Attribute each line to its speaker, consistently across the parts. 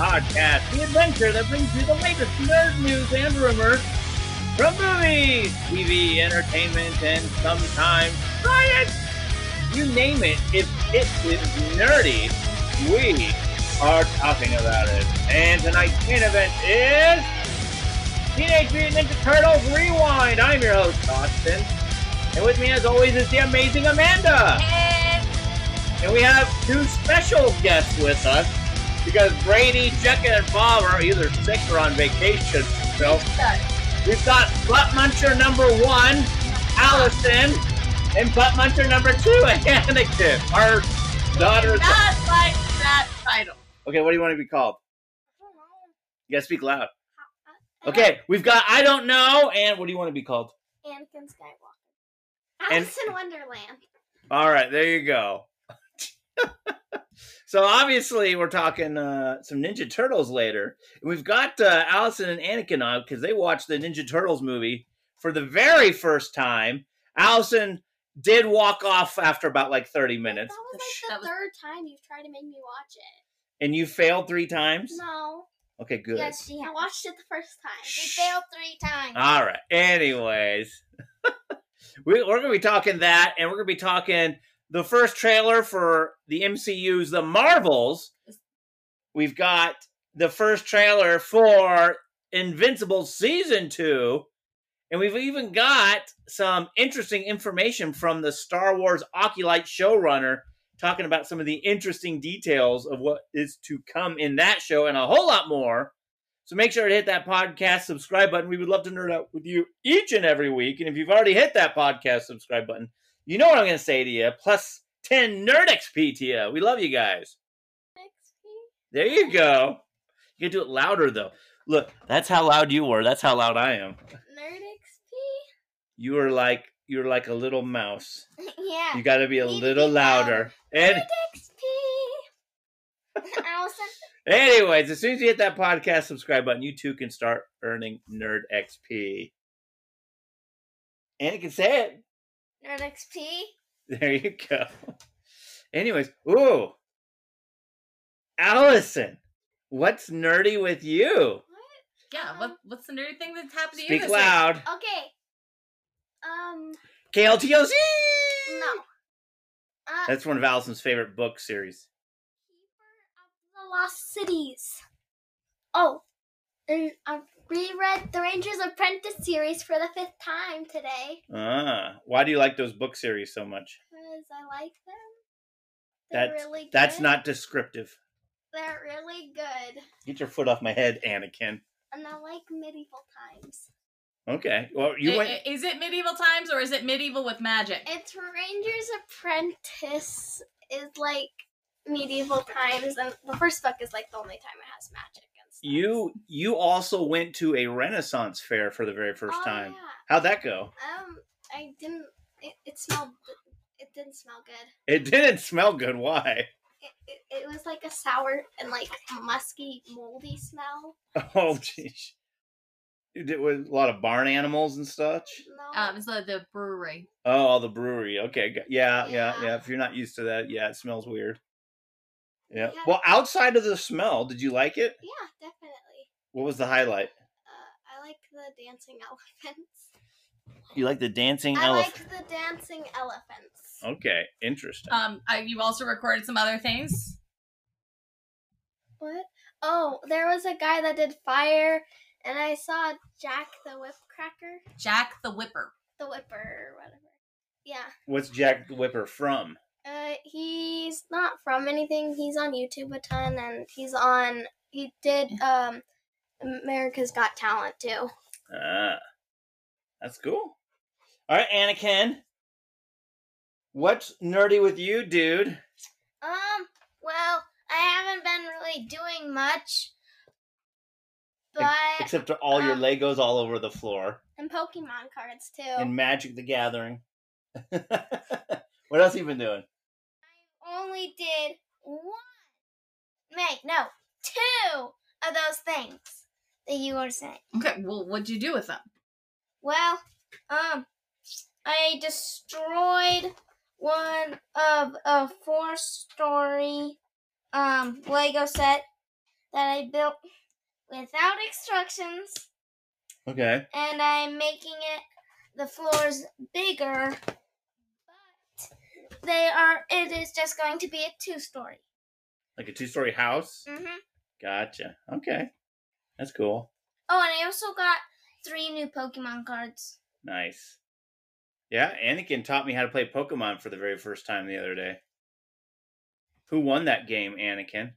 Speaker 1: Podcast, the adventure that brings you the latest nerd news and rumors from movies, TV, entertainment, and sometimes science. You name it, if it is nerdy, we are talking about it. And tonight's main event is Teenage Mutant Ninja Turtles Rewind. I'm your host, Austin. And with me, as always, is the amazing Amanda. And we have two special guests with us because Brady, Jekka, and Bob are either sick or on vacation. So we've got Butt Muncher number one, Allison, and Butt Muncher number two, Anakin. Our daughter's.
Speaker 2: Not like that title.
Speaker 1: Okay, what do you want to be called? You gotta speak loud.
Speaker 3: Uh,
Speaker 1: Okay, we've got I don't know, and what do you want to be called?
Speaker 3: Anakin Skywalker.
Speaker 1: And-
Speaker 3: in Wonderland.
Speaker 1: All right, there you go. so obviously we're talking uh, some Ninja Turtles later. And we've got uh, Allison and Anakin on because they watched the Ninja Turtles movie for the very first time. Allison did walk off after about like 30 minutes.
Speaker 3: That was like the
Speaker 2: was-
Speaker 3: third time you've tried to make me watch it.
Speaker 1: And you failed three times?
Speaker 3: No.
Speaker 1: Okay, good.
Speaker 3: Yes, she I watched it the first time.
Speaker 1: Shh.
Speaker 3: We failed three times.
Speaker 1: All right. Anyways, we, we're going to be talking that, and we're going to be talking the first trailer for the MCU's The Marvels. We've got the first trailer for Invincible Season 2. And we've even got some interesting information from the Star Wars Acolyte showrunner talking about some of the interesting details of what is to come in that show and a whole lot more. So make sure to hit that podcast subscribe button. We would love to nerd out with you each and every week. And if you've already hit that podcast subscribe button, you know what I'm going to say to you. Plus 10 Nerd XP to you. We love you guys. There you go. You can do it louder, though. Look, that's how loud you were. That's how loud I am.
Speaker 3: Nerd XP?
Speaker 1: You were like you're like a little mouse.
Speaker 3: yeah.
Speaker 1: You got to be a little
Speaker 3: be
Speaker 1: louder. And
Speaker 3: Nerd XP.
Speaker 1: Anyways, as soon as you hit that podcast subscribe button, you too can start earning Nerd XP. And you can say it.
Speaker 3: Nerd XP.
Speaker 1: There you go. Anyways, ooh. Allison, what's nerdy with you?
Speaker 2: Yeah, what what's the nerdy thing that's happened to you?
Speaker 1: Speak
Speaker 2: this week?
Speaker 1: loud.
Speaker 3: Okay. Um,
Speaker 1: KOTLC!
Speaker 3: no. Uh,
Speaker 1: That's one of Allison's favorite book series.
Speaker 3: Keeper of the Lost Cities. Oh, and I reread the Rangers Apprentice series for the fifth time today
Speaker 1: Ah, why do you like those book series so much?
Speaker 3: because I like them. They're
Speaker 1: That's
Speaker 3: really good.
Speaker 1: that's not descriptive.
Speaker 3: They're really good,
Speaker 1: Get your foot off my head, Anakin.
Speaker 3: and I like medieval times.
Speaker 1: Okay. Well, you
Speaker 2: I-
Speaker 1: went.
Speaker 2: I- Is it medieval times or is it medieval with magic?
Speaker 3: It's Rangers Apprentice is like medieval times, and the first book is like the only time it has magic and stuff.
Speaker 1: You you also went to a Renaissance fair for the very first
Speaker 3: Oh,
Speaker 1: time.
Speaker 3: Yeah.
Speaker 1: How'd that go?
Speaker 3: Um, I didn't. It, it smelled. It didn't smell good.
Speaker 1: It didn't smell good. Why?
Speaker 3: It, it, it was like a sour and like musky, moldy smell.
Speaker 1: Oh, jeez. You did with a lot of barn animals and such.
Speaker 3: No.
Speaker 2: Um, it's the, the brewery.
Speaker 1: Oh, all the brewery. Okay. Yeah, yeah,
Speaker 3: Yeah.
Speaker 1: yeah. If you're not used to that, yeah, it smells weird. Yeah.
Speaker 3: Yeah.
Speaker 1: Well, outside of the smell, did you like it?
Speaker 3: yeah, definitely.
Speaker 1: What was the highlight?
Speaker 3: Uh, I like the dancing elephants.
Speaker 1: You like the dancing elephants?
Speaker 3: I
Speaker 1: elephant?
Speaker 3: like the dancing elephants.
Speaker 1: Okay, interesting.
Speaker 2: Um, I, you also recorded some other things.
Speaker 3: What? Oh, there was a guy that did fire, and I saw Jack the Whipcracker.
Speaker 2: Jack the Whipper.
Speaker 3: the Whipper, whatever. Yeah.
Speaker 1: What's Jack the Whipper from?
Speaker 3: Uh, he's not from anything. He's on YouTube a ton, and he's on. He did um, America's Got Talent too.
Speaker 1: Ah, that's cool. All right, Anakin. What's nerdy with you, dude?
Speaker 3: Um. Well, I haven't been really doing much, but
Speaker 1: Except for all your
Speaker 3: um,
Speaker 1: Legos all over the floor
Speaker 3: and Pokemon cards too.
Speaker 1: and Magic the Gathering. what else have you been doing?
Speaker 3: I only did one. Wait, no, two of those things that you were saying.
Speaker 2: Okay, well, what'd you do with them?
Speaker 3: Well, um, I destroyed one of a four-story
Speaker 4: um Lego set that I built without instructions,
Speaker 1: Okay.
Speaker 4: and I'm making it the floors bigger. They are. It is just going to be a two-story.
Speaker 1: Like a two story house?
Speaker 4: Mm-hmm.
Speaker 1: Gotcha. Okay. That's cool.
Speaker 4: Oh, and I also got three new Pokemon cards.
Speaker 1: Nice. Yeah, Anakin taught me how to play Pokemon for the very first time the other day. Who won that game, Anakin?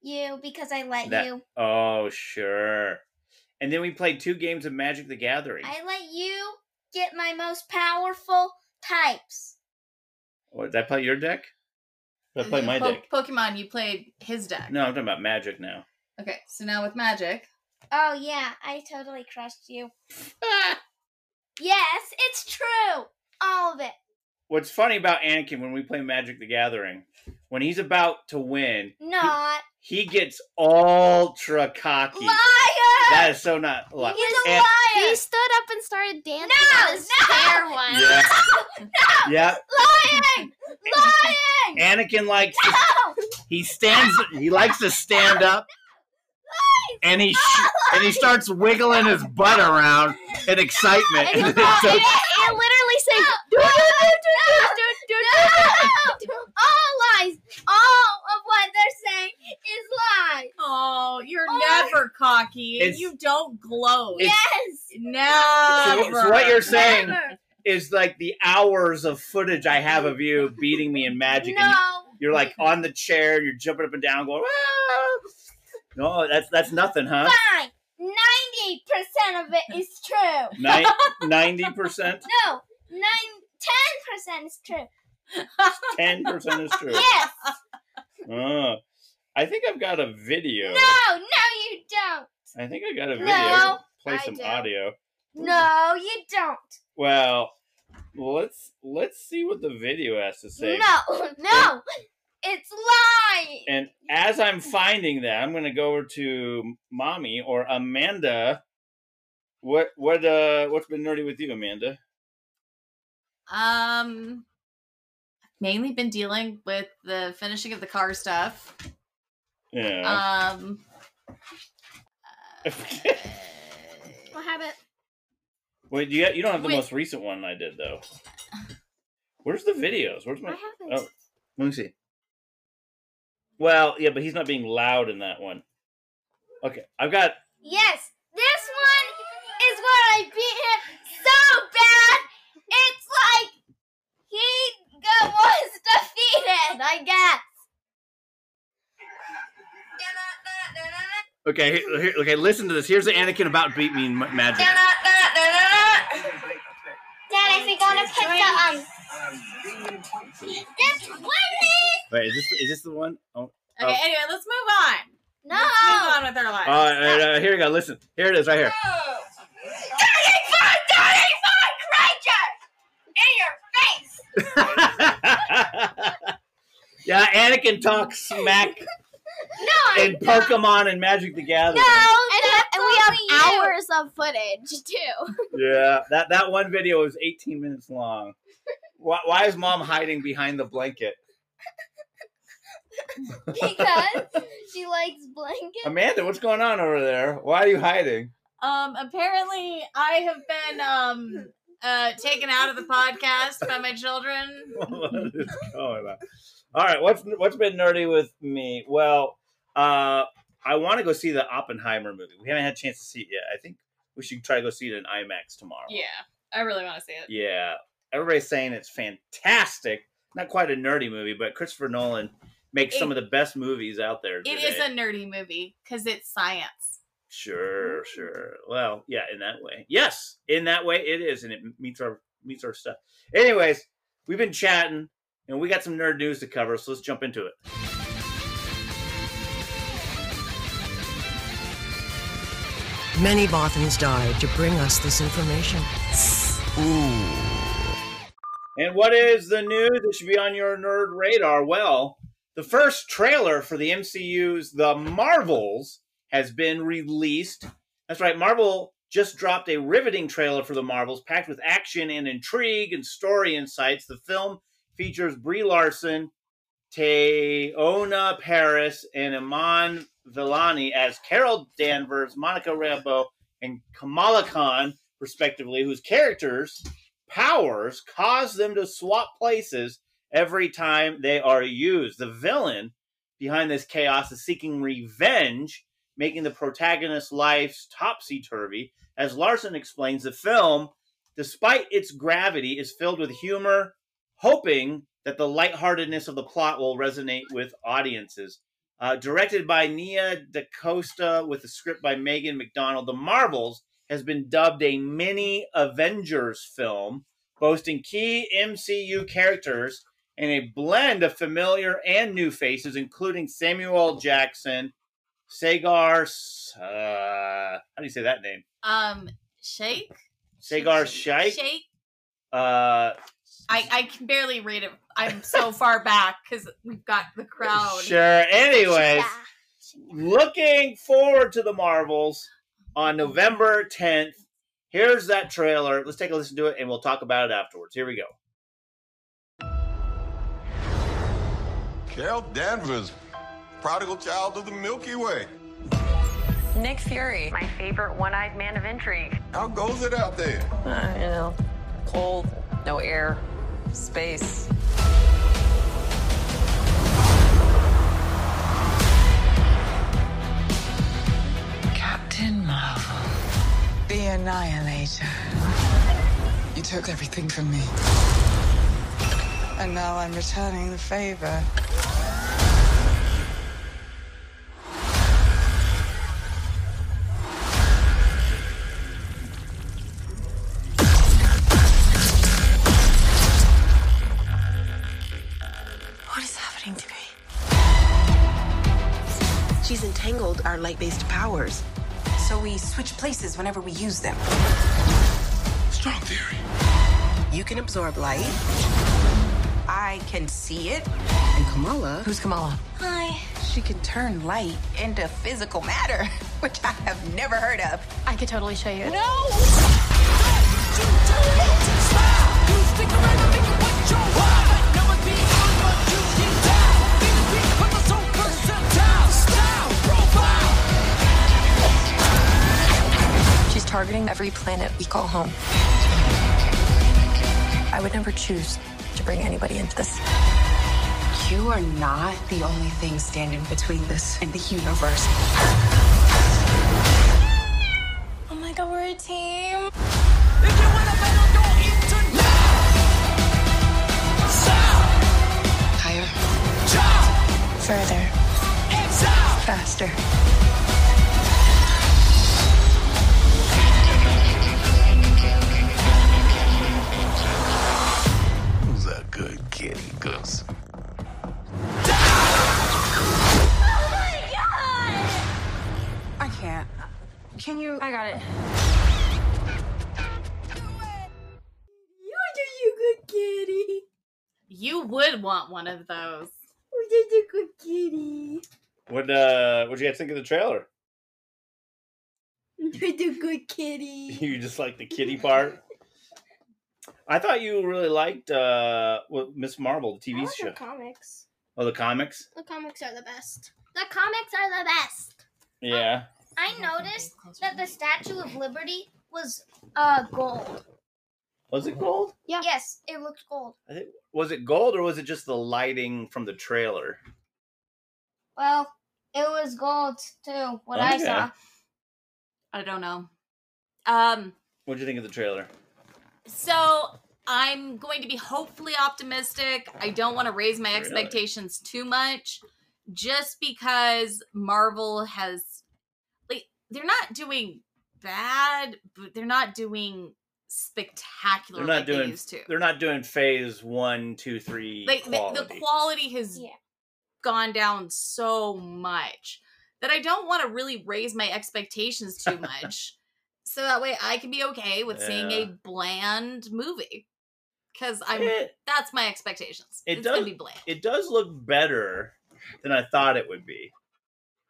Speaker 4: You, because I let
Speaker 1: That-
Speaker 4: you.
Speaker 1: Oh, sure. And then we played two games of Magic the Gathering.
Speaker 4: I let you get my most powerful types.
Speaker 1: What, did I play your deck? Did I play my
Speaker 2: Po-
Speaker 1: deck?
Speaker 2: Pokemon, you played his deck.
Speaker 1: No, I'm talking about Magic now.
Speaker 2: Okay, so now with Magic.
Speaker 4: Oh yeah, I totally crushed you. Yes, it's true. All of it.
Speaker 1: What's funny about Anakin when we play Magic the Gathering, when he's about to win,
Speaker 4: Not
Speaker 1: he gets ultra cocky.
Speaker 4: liar.
Speaker 1: That is so not like.
Speaker 4: He's a
Speaker 1: And-
Speaker 4: liar.
Speaker 3: He stood up and started dancing
Speaker 4: No,
Speaker 3: on his
Speaker 4: no.
Speaker 3: chair once.
Speaker 1: Yeah. Yeah,
Speaker 4: lying. Lying.
Speaker 1: Anakin likes to, he stands he likes to stand up and he sh- and he starts wiggling his butt around in excitement.
Speaker 3: And
Speaker 1: And
Speaker 3: he,
Speaker 1: it's so-
Speaker 3: and it literally said,
Speaker 4: No. All lies. All of what they're saying is lies.
Speaker 2: Oh, you're
Speaker 4: Oh.
Speaker 2: never cocky.
Speaker 1: It's-
Speaker 2: you don't gloat.
Speaker 4: Yes.
Speaker 2: Never.
Speaker 1: So- so what you're saying
Speaker 4: Never.
Speaker 1: is like the hours of footage I have of you beating me in Magic, and you,
Speaker 4: No.
Speaker 1: you're like on the chair, you're jumping up and down, going. "Ah!" No, that's that's nothing, huh?
Speaker 4: Fine. Ninety percent of it is true.
Speaker 1: Ninety percent,
Speaker 4: No. Nine. Ten percent is true.
Speaker 1: ten percent is true.
Speaker 4: Yes.
Speaker 1: Oh, I think I've got a video.
Speaker 4: No. No, you don't.
Speaker 1: I think I got a video.
Speaker 4: No,
Speaker 1: Play
Speaker 4: I
Speaker 1: some
Speaker 4: do.
Speaker 1: audio.
Speaker 4: No, you don't.
Speaker 1: Well, let's let's see what the video has to say.
Speaker 4: No. No. It's lies.
Speaker 1: And as I'm finding that, I'm going to go over to mommy or Amanda. What what uh what's been nerdy with you, Amanda?
Speaker 2: Um, mainly been dealing with the finishing of the car stuff.
Speaker 1: Yeah.
Speaker 2: Um,
Speaker 3: what happened?
Speaker 1: Wait, you got, you don't have the
Speaker 2: Wait.
Speaker 1: most recent one I did though. Where's the videos? Where's my?
Speaker 3: What happened?
Speaker 1: Oh, let me see. Well, yeah, but he's not being loud in that one. Okay, I've got.
Speaker 4: Yes, this one is where I beat him so bad. It's like he got, was defeated, I guess.
Speaker 1: Okay, here, here- okay. Listen to this. Here's the Anakin about beat me in Magic.
Speaker 4: Dad, I think I want to put the um. This winning.
Speaker 1: Wait, is this is this the one? Oh,
Speaker 2: okay,
Speaker 1: Oh.
Speaker 2: anyway, let's move on.
Speaker 4: No.
Speaker 2: Let's move on with our lives.
Speaker 1: all right, all right, all right, here we go. Listen, here it is, right here. In your face Yeah, Anakin talks smack
Speaker 4: No,
Speaker 1: in Pokemon and Magic the Gathering.
Speaker 4: No,
Speaker 3: And,
Speaker 4: uh,
Speaker 3: and we have
Speaker 4: you.
Speaker 3: hours of footage too.
Speaker 1: Yeah, that that one video was 18 minutes long. Why, why is mom hiding behind the blanket?
Speaker 4: because she likes blankets.
Speaker 1: Amanda, what's going on over there? Why are you hiding?
Speaker 2: Um, apparently, I have been um uh taken out of the podcast by my children.
Speaker 1: what is going on? All right, what's what's been nerdy with me? Well, uh, I want to go see the Oppenheimer movie. We haven't had a chance to see it yet. I think we should try to go see it in IMAX tomorrow.
Speaker 2: Yeah, I really want to see it.
Speaker 1: Yeah, everybody's saying it's fantastic. Not quite a nerdy movie, but Christopher Nolan makes some of the best movies out there.
Speaker 2: It
Speaker 1: Today.
Speaker 2: is a nerdy movie because it's science.
Speaker 1: Sure, sure. Well, yeah, in that way. Yes, in that way it is, and it meets our meets our stuff. Anyways, we've been chatting, and we got some nerd news to cover, so let's jump into it.
Speaker 5: Many Bothans died to bring us this information.
Speaker 1: And what is the news that should be on your nerd radar? Well, the first trailer for the MCU's The Marvels has been released. That's right, Marvel just dropped a riveting trailer for The Marvels, packed with action and intrigue and story insights. The film features Brie Larson Teyonah Parris and Iman Vellani as Carol Danvers, Monica Rambeau, and Kamala Khan, respectively, whose characters' powers cause them to swap places every time they are used. The villain behind this chaos is seeking revenge, making the protagonist's life topsy turvy. As Larson explains, the film, despite its gravity, is filled with humor, hoping that the lightheartedness of the plot will resonate with audiences. Uh, directed by Nia DaCosta with a script by Megan McDonnell, The Marvels has been dubbed a mini Avengers film, boasting key MCU characters and a blend of familiar and new faces, including Samuel Jackson, Sagar, uh, how do you say that name?
Speaker 2: Um, shake,
Speaker 1: Sagar Shaikh,
Speaker 2: shake.
Speaker 1: uh,
Speaker 2: I I can barely read it. I'm so far back because we've got the crowd.
Speaker 1: Sure. Anyways, looking forward to the Marvels on November 10th. Here's that trailer. Let's take a listen to it and we'll talk about it afterwards. Here we go.
Speaker 6: Carol Danvers, prodigal child of the Milky Way.
Speaker 7: Nick Fury, my favorite one-eyed man of intrigue.
Speaker 6: How goes it out there?
Speaker 7: Uh, you know, cold, no air, space.
Speaker 8: The Annihilator. You took everything from me. And now I'm returning the favor. What is happening to me?
Speaker 5: She's entangled our light based powers.
Speaker 9: So we switch places whenever we use them.
Speaker 6: Strong theory.
Speaker 5: You can absorb light,
Speaker 9: I can see it.
Speaker 5: and Kamala.
Speaker 7: Who's Kamala?
Speaker 9: Hi. She can turn light into physical matter, which I have never heard of.
Speaker 3: I could totally show you.
Speaker 9: No!
Speaker 7: She's targeting every planet we call home. I would never choose to bring anybody into this.
Speaker 9: You are not the only thing standing between this and the universe. Oh my god, we're a team.
Speaker 8: Higher,
Speaker 9: Further.
Speaker 8: faster.
Speaker 7: Want one of
Speaker 2: those. We did a good kitty.
Speaker 1: What uh what'd you guys think of the trailer?
Speaker 4: We do good kitty.
Speaker 1: You just like the kitty part? I thought you really liked uh what Miss Marvel, the TV show.
Speaker 4: comics.
Speaker 1: Oh, the comics?
Speaker 4: The comics are the best. The comics are the best.
Speaker 1: Yeah.
Speaker 4: I noticed that the Statue of Liberty was uh gold.
Speaker 1: Was it gold?
Speaker 4: Yeah. Yes, it looked gold.
Speaker 1: I think was it gold or was it just the lighting from the trailer?
Speaker 4: Well, it was gold too. What I
Speaker 1: Okay.
Speaker 4: saw.
Speaker 2: I don't know. Um,
Speaker 1: What'd you think of the trailer?
Speaker 2: so I'm going to be hopefully optimistic. I don't want to raise my
Speaker 1: Really?
Speaker 2: expectations too much, just because Marvel has like they're not doing bad, but they're not doing spectacular
Speaker 1: They're not
Speaker 2: like they
Speaker 1: doing
Speaker 2: used to.
Speaker 1: they're not doing phase one, two, three
Speaker 2: like the,
Speaker 1: quality.
Speaker 2: the quality has
Speaker 4: Yeah.
Speaker 2: gone down so much that I don't want to really raise my expectations too much. so that way I can be okay with seeing a bland movie. Cause I'm
Speaker 1: It-
Speaker 2: that's my expectations.
Speaker 1: It
Speaker 2: it's
Speaker 1: does-
Speaker 2: gonna be bland.
Speaker 1: it does look better than I thought it would be.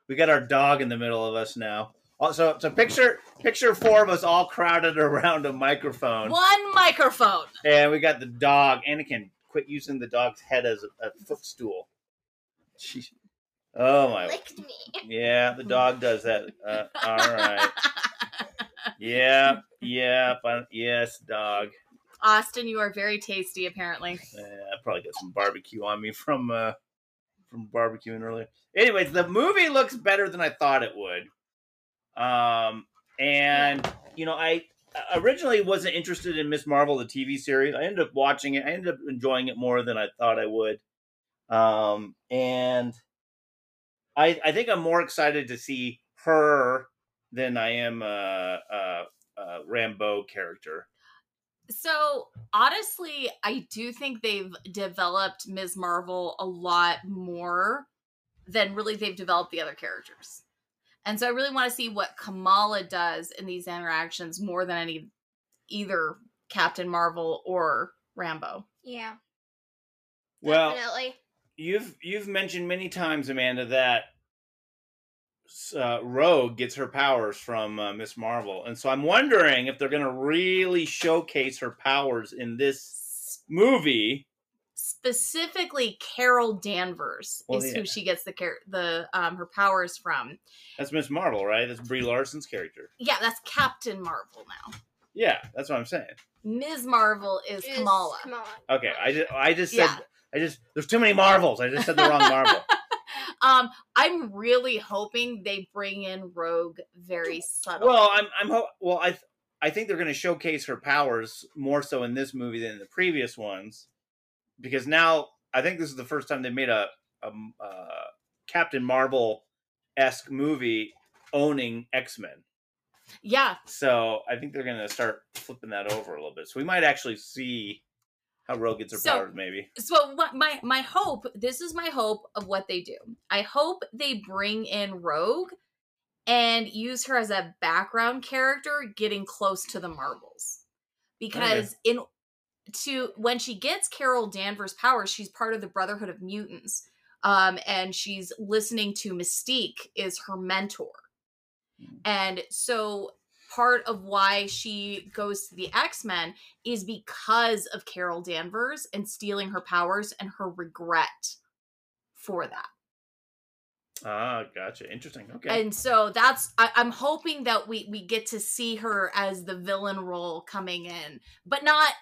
Speaker 1: We got our dog in the middle of us now. Also, so picture picture four of us all crowded around a microphone,
Speaker 2: One microphone.
Speaker 1: and we got the dog. Anakin, quit using the dog's head as a, a footstool. Jeez. Oh my.
Speaker 3: Licked me.
Speaker 1: Yeah, the dog does that. Uh, all right. Yeah, yeah, fine. yes, dog.
Speaker 2: Austin, you are very tasty, apparently.
Speaker 1: Yeah, I probably got some barbecue on me from uh from barbecuing earlier. Anyways, the movie looks better than I thought it would. Um, and you know, I originally wasn't interested in Miss Marvel, the TV series. I ended up watching it. I ended up enjoying it more than I thought I would. Um, and I I think I'm more excited to see her than I am a, uh, uh Rambeau character.
Speaker 2: So honestly, I do think they've developed Ms. Marvel a lot more than really they've developed the other characters. And so I really want to see what Kamala does in these interactions more than any either Captain Marvel or Rambeau.
Speaker 3: Yeah,
Speaker 1: Well,
Speaker 3: definitely.
Speaker 1: you've you've mentioned many times, Amanda, that uh, Rogue gets her powers from uh, Miss Marvel, and so I'm wondering if they're going to really showcase her powers in this movie.
Speaker 2: Specifically, Carol Danvers
Speaker 1: Well,
Speaker 2: is
Speaker 1: yeah.
Speaker 2: who she gets the char- the um her powers from.
Speaker 1: That's Miss Marvel, right? That's Brie Larson's character.
Speaker 2: Yeah, that's Captain Marvel now.
Speaker 1: Yeah, that's what I'm saying.
Speaker 2: Ms. Marvel is
Speaker 3: Is
Speaker 2: Kamala.
Speaker 3: Kamala.
Speaker 1: Okay, I just I just said
Speaker 2: Yeah.
Speaker 1: I just there's too many Marvels. I just said the wrong Marvel.
Speaker 2: um, I'm really hoping they bring in Rogue very subtly.
Speaker 1: Well, I'm I'm ho- well I th- I think they're going to showcase her powers more so in this movie than in the previous ones because now I think this is the first time they made a, a uh, Captain Marvel esque movie owning X Men.
Speaker 2: yeah,
Speaker 1: So I think they're going to start flipping that over a little bit. So we might actually see how Rogue gets her
Speaker 2: So-
Speaker 1: powers, maybe.
Speaker 2: so what my my hope this is my hope of what they do i hope they bring in rogue and use her as a background character getting close to the marvels because in to when she gets carol danvers powers she's part of the brotherhood of mutants um and she's listening to mystique is her mentor and so part of why she goes to the X-Men is because of Carol Danvers and stealing her powers and her regret for that.
Speaker 1: Ah, gotcha. Interesting. Okay.
Speaker 2: And so that's I, I'm hoping that we we get to see her as the villain role coming in, but not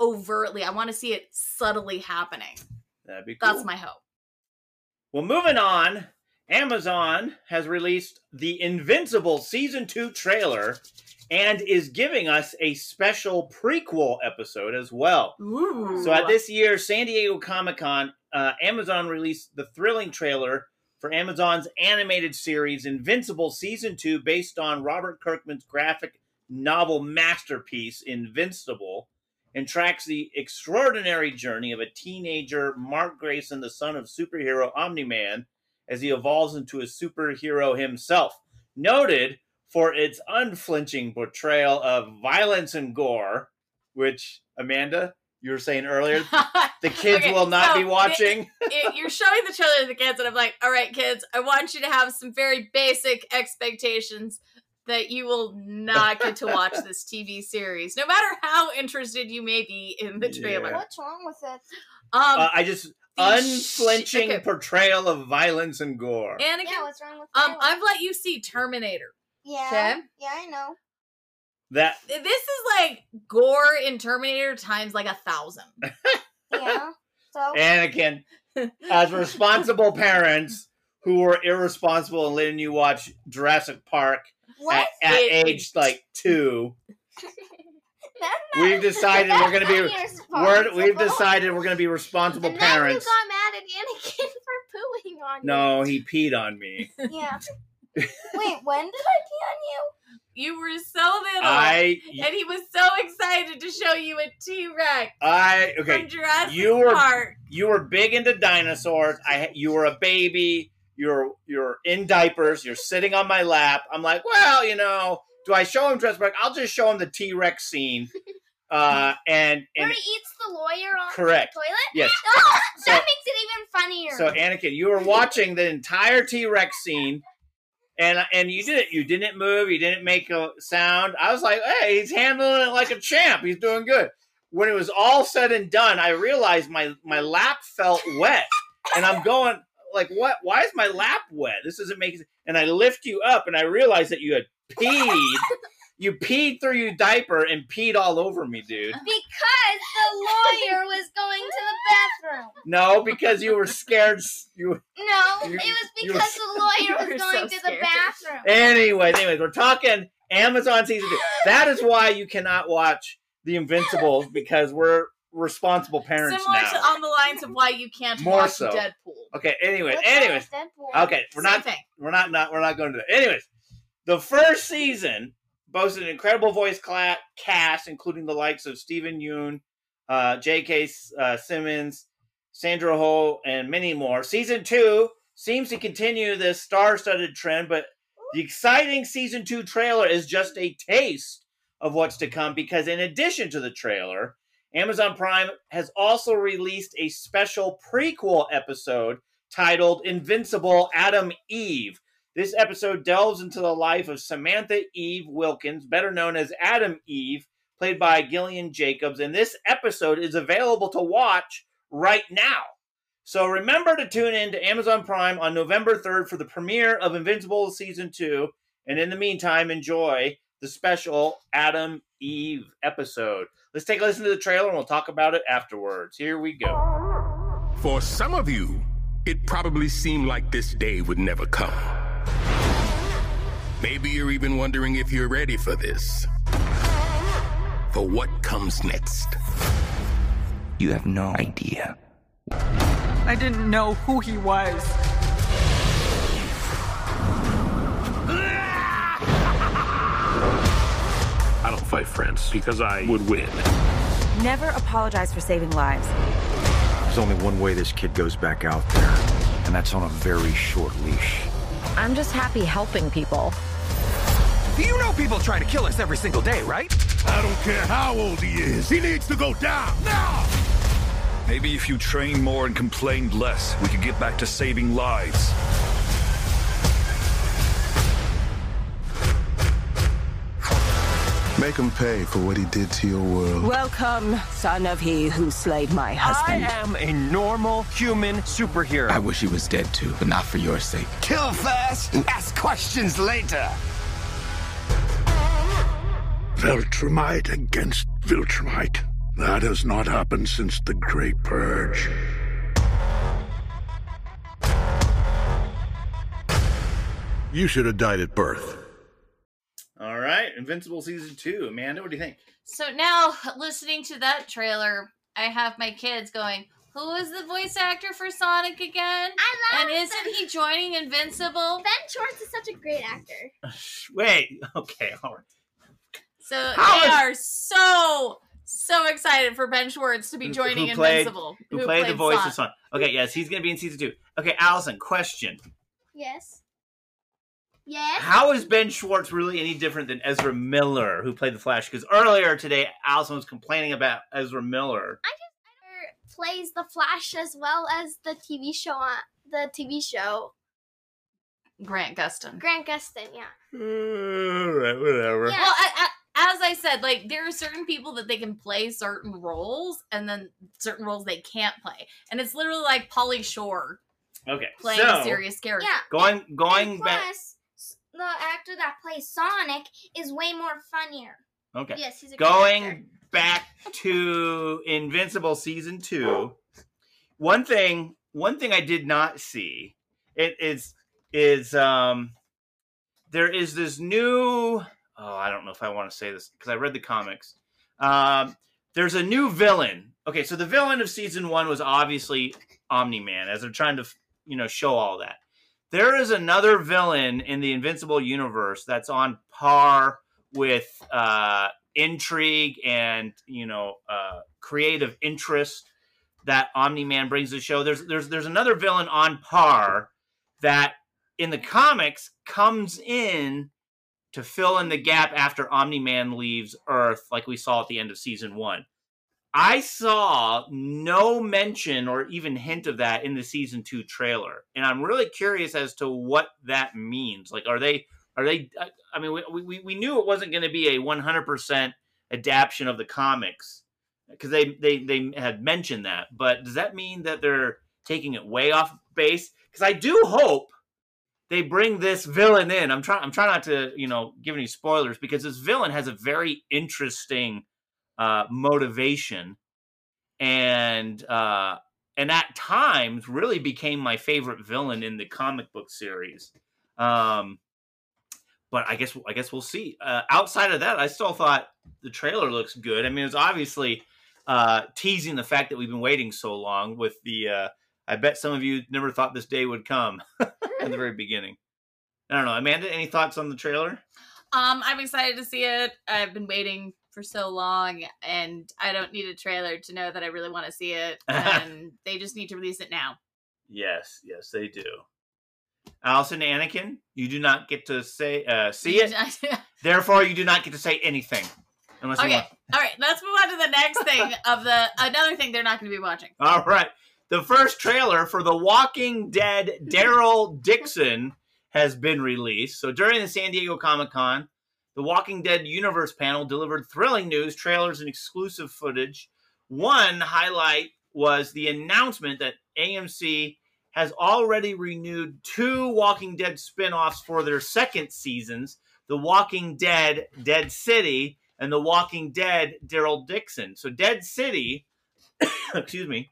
Speaker 2: overtly. I want to see it subtly happening.
Speaker 1: That'd be cool.
Speaker 2: That's my hope.
Speaker 1: Well, moving on, Amazon has released the Invincible season two trailer and is giving us a special prequel episode as well.
Speaker 2: Ooh.
Speaker 1: So at this year's San Diego Comic Con, uh, Amazon released the thrilling trailer for Amazon's animated series Invincible season two, based on Robert Kirkman's graphic novel masterpiece Invincible, and tracks the extraordinary journey of a teenager, Mark Grayson, the son of superhero Omni Man, as he evolves into a superhero himself. Noted for its unflinching portrayal of violence and gore, which, Amanda, you were saying earlier, the kids
Speaker 2: Okay,
Speaker 1: will not
Speaker 2: so
Speaker 1: be watching.
Speaker 2: it- you're showing the trailer to the kids, and I'm like, all right, kids, I want you to have some very basic expectations that you will not get to watch this TV series, no matter how interested you may be in the trailer.
Speaker 1: Yeah.
Speaker 3: What's wrong with it?
Speaker 2: Um,
Speaker 1: uh, I just
Speaker 2: the sh-
Speaker 1: unflinching
Speaker 2: okay.
Speaker 1: portrayal of violence and gore.
Speaker 2: Anakin,
Speaker 3: Yeah, what's wrong with
Speaker 2: um. I've let you see Terminator.
Speaker 3: yeah,
Speaker 2: okay.
Speaker 3: yeah, I know.
Speaker 1: that
Speaker 2: This is like gore in Terminator times like a thousand.
Speaker 3: Yeah. So
Speaker 1: Anakin, as responsible parents who were irresponsible and letting you watch Jurassic Park
Speaker 3: what?
Speaker 1: at, at age like two, we've decided we're gonna be we're, we've decided we're gonna be responsible
Speaker 3: And then
Speaker 1: parents.
Speaker 3: you got mad at Anakin for pooing on
Speaker 1: No, he peed on me.
Speaker 3: Yeah. Wait, when did I pee on you?
Speaker 2: You were so little,
Speaker 1: I
Speaker 2: and he was so excited to show you a T Rex
Speaker 1: I okay.
Speaker 2: from Jurassic
Speaker 1: you were-
Speaker 2: Park.
Speaker 1: you were big into dinosaurs. I you were a baby. You're you're in diapers. You're sitting on my lap. I'm like, well, you know, do I show him Park? I'll just show him the T Rex scene. Uh, and
Speaker 3: Where
Speaker 1: and
Speaker 3: he eats the lawyer on
Speaker 1: Correct.
Speaker 3: the toilet?
Speaker 1: yes.
Speaker 3: Oh,
Speaker 1: So-
Speaker 3: that makes it even funnier.
Speaker 1: So Anakin, you were watching the entire T Rex scene, and and you didn't you didn't move. You didn't make a sound. I was like, hey, he's handling it like a champ. He's doing good. When it was all said and done, I realized my my lap felt wet, and I'm going like what? Why is my lap wet? This doesn't make sense. And I lift you up, and I realize that you had peed. you peed through your diaper and peed all over me, dude.
Speaker 4: Because the lawyer was going to the bathroom.
Speaker 1: No, because you were scared. You
Speaker 4: No,
Speaker 1: You-
Speaker 4: it was
Speaker 1: you were-
Speaker 4: because the lawyer was going
Speaker 2: so
Speaker 4: to the bathroom.
Speaker 1: anyways. Anyways, we're talking Amazon season two. That is why you cannot watch The Invincibles because we're responsible parents
Speaker 2: Similar
Speaker 1: now.
Speaker 2: to on the lines of why you can't
Speaker 1: More
Speaker 2: watch
Speaker 1: so.
Speaker 2: Deadpool.
Speaker 1: okay. Anyway.
Speaker 4: What's wrong
Speaker 1: anyways.
Speaker 4: Deadpool?
Speaker 1: Okay, we're
Speaker 2: Same
Speaker 1: not
Speaker 2: thing.
Speaker 1: we're not not we're not going to that. Anyways, the first season boasted an incredible voice cla- cast, including the likes of Steven Yeun, uh, J.K. Uh, Simmons, Sandra Ho, and many more. Season two seems to continue this star-studded trend, but the exciting season two trailer is just a taste of what's to come. Because in addition to the trailer, Amazon Prime has also released a special prequel episode titled Invincible Atom Eve. This episode delves into the life of Samantha Eve Wilkins, better known as Atom Eve, played by Gillian Jacobs, and this episode is available to watch right now. So remember to tune in to Amazon Prime on November 3rd for the premiere of Invincible Season 2, and in the meantime, enjoy the special Atom Eve episode. Let's take a listen to the trailer and we'll talk about it afterwards. Here we go.
Speaker 10: For some of you, it probably seemed like this day would never come. Maybe you're even wondering if you're ready for this. For what comes next.
Speaker 11: You have no idea.
Speaker 12: I didn't know who he was.
Speaker 13: Fight friends because I would win.
Speaker 14: Never apologize for saving lives.
Speaker 15: There's only one way this kid goes back out there, and that's on a very short leash.
Speaker 14: I'm just happy helping people.
Speaker 11: You know people try to kill us every single day, right?
Speaker 16: I don't care how old he is. He needs to go down now.
Speaker 17: Maybe if you train more and complained less, we could get back to saving lives.
Speaker 18: Make him pay for what he did to your world.
Speaker 19: Welcome, son of he who slayed my husband.
Speaker 11: I am a normal human superhero. I wish he was dead too, but not for your sake.
Speaker 20: Kill first, ask questions later.
Speaker 16: Viltrumite against Viltrumite. That has not happened since the Great Purge. You should have died at birth.
Speaker 1: All right, Invincible season two. Amanda, what do you think?
Speaker 2: So now, listening to that trailer, I have my kids going, "Who is the voice actor for Sonic again?
Speaker 4: I love
Speaker 2: and isn't he joining Invincible?"
Speaker 4: Ben Schwartz is such a great actor.
Speaker 1: Wait, okay, all right.
Speaker 2: So
Speaker 1: How
Speaker 2: they
Speaker 1: is-
Speaker 2: are so so excited for Ben Schwartz to be joining
Speaker 1: who played,
Speaker 2: Invincible.
Speaker 1: Who, played, the voice of
Speaker 2: Sonic.
Speaker 1: Sonic? Okay, yes, he's going to be in season two. Okay, Allison, question:
Speaker 4: Yes. Yes.
Speaker 1: How is Ben Schwartz really any different than Ezra Miller, who played the Flash? Because earlier today, Allison was complaining about Ezra Miller.
Speaker 4: I just plays the Flash as well as the TV show on the TV show.
Speaker 2: Grant Gustin.
Speaker 4: Grant Gustin, yeah.
Speaker 1: All right, whatever.
Speaker 4: Yeah.
Speaker 2: Well, I, I, as I said, like there are certain people that they can play certain roles, and then certain roles they can't play, and it's literally like Pauly Shore
Speaker 1: Okay,
Speaker 2: playing
Speaker 1: so
Speaker 2: a serious character.
Speaker 4: Yeah.
Speaker 1: going going
Speaker 4: and
Speaker 1: back.
Speaker 4: Plus, s- the actor that plays Sonic is way more funnier.
Speaker 1: Okay,
Speaker 4: Yes, he's a great actor.
Speaker 1: going back to Invincible season two. One thing, one thing I did not see it is is um there is this new oh I don't know if I want to say this because I read the comics. Um, there's a new villain. Okay, so the villain of season one was obviously Omni Man, as they're trying to you know show all that. There is another villain in the Invincible universe that's on par with uh, intrigue and you know uh, creative interest that Omni Man brings to the show. There's there's there's another villain on par that in the comics comes in to fill in the gap after Omni Man leaves Earth, like we saw at the end of season one. I saw no mention or even hint of that in the season two trailer, and I'm really curious as to what that means. Like, are they are they? I- mean, we we, we knew it wasn't going to be a 100 percent adaptation of the comics because they they they had mentioned that. But does that mean that they're taking it way off base. Because I do hope they bring this villain in. I'm trying. I'm trying not to, you know, give any spoilers because this villain has a very interesting uh, motivation, and uh, and at times really became my favorite villain in the comic book series. Um, but I guess I guess we'll see. Uh, outside of that, I still thought the trailer looks good. I mean, it's obviously uh, teasing the fact that we've been waiting so long with the. Uh, I bet some of you never thought this day would come in the very beginning. I don't know, Amanda. Any thoughts on the trailer?
Speaker 2: Um, I'm excited to see it. I've been waiting for so long, and I don't need a trailer to know that I really want to see it. And they just need to release it now.
Speaker 1: Yes, yes, they do. Allison Anakin, you do not get to say uh, see it. Therefore, you do not get to say anything unless you
Speaker 2: Okay, all right. Let's move on to the next thing of the another thing they're not going to be watching.
Speaker 1: All right. The first trailer for The Walking Dead Daryl Dixon has been released. So during the San Diego Comic Con, the Walking Dead Universe panel delivered thrilling news, trailers, and exclusive footage. One highlight was the announcement that AMC has already renewed two Walking Dead spin offs for their second seasons The Walking Dead Dead City and The Walking Dead Daryl Dixon. So, Dead City, excuse me,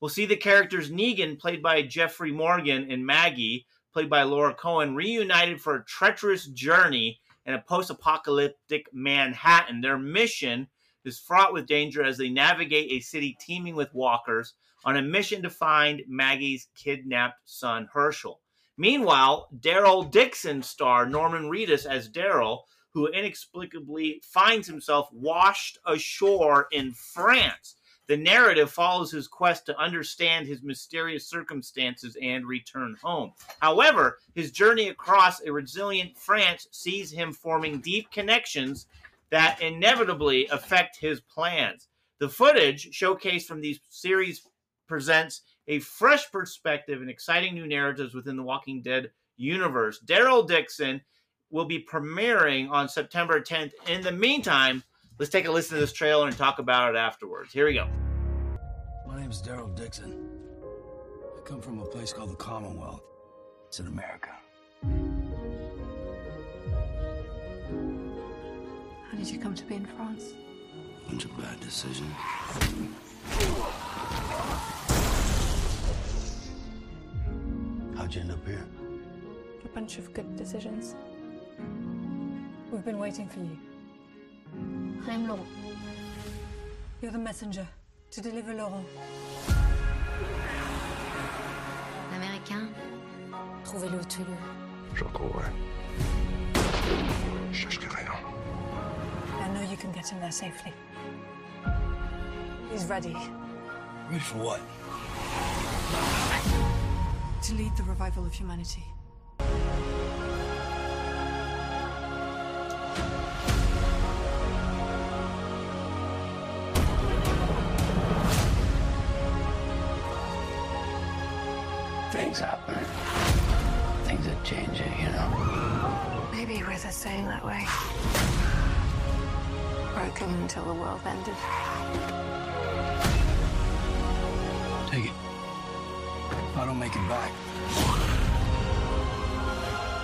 Speaker 1: We'll see the characters Negan, played by Jeffrey Morgan, and Maggie, played by Laura Cohan, reunited for a treacherous journey in a post apocalyptic Manhattan. Their mission is fraught with danger as they navigate a city teeming with walkers on a mission to find Maggie's kidnapped son, Hershel. Meanwhile, Daryl Dixon star Norman Reedus as Daryl, who inexplicably finds himself washed ashore in France. The narrative follows his quest to understand his mysterious circumstances and return home. However, his journey across a resilient France sees him forming deep connections that inevitably affect his plans. The footage showcased from these series presents a fresh perspective and exciting new narratives within the Walking Dead universe. Daryl Dixon will be premiering on September 10th. In the meantime, let's take a listen to this trailer and talk about it afterwards. Here we go.
Speaker 21: My name's Daryl Dixon. I come from a place called the Commonwealth. It's in America.
Speaker 22: How did you come to be in France?
Speaker 21: A bunch of bad decisions. How'd you end up here?
Speaker 22: A bunch of good decisions. We've been waiting for you.
Speaker 4: I'm Laurent.
Speaker 22: You're the messenger to deliver Laurent.
Speaker 4: Américain
Speaker 22: Trouvez-le, tuez-le.
Speaker 18: Je courrai. Je chercherai rien.
Speaker 22: I know you can get him there safely. He's ready
Speaker 21: Ready for what?
Speaker 22: to lead the revival of humanity. Maybe we're the same that way. Broken until the world ended.
Speaker 21: Take it. If I don't make it back,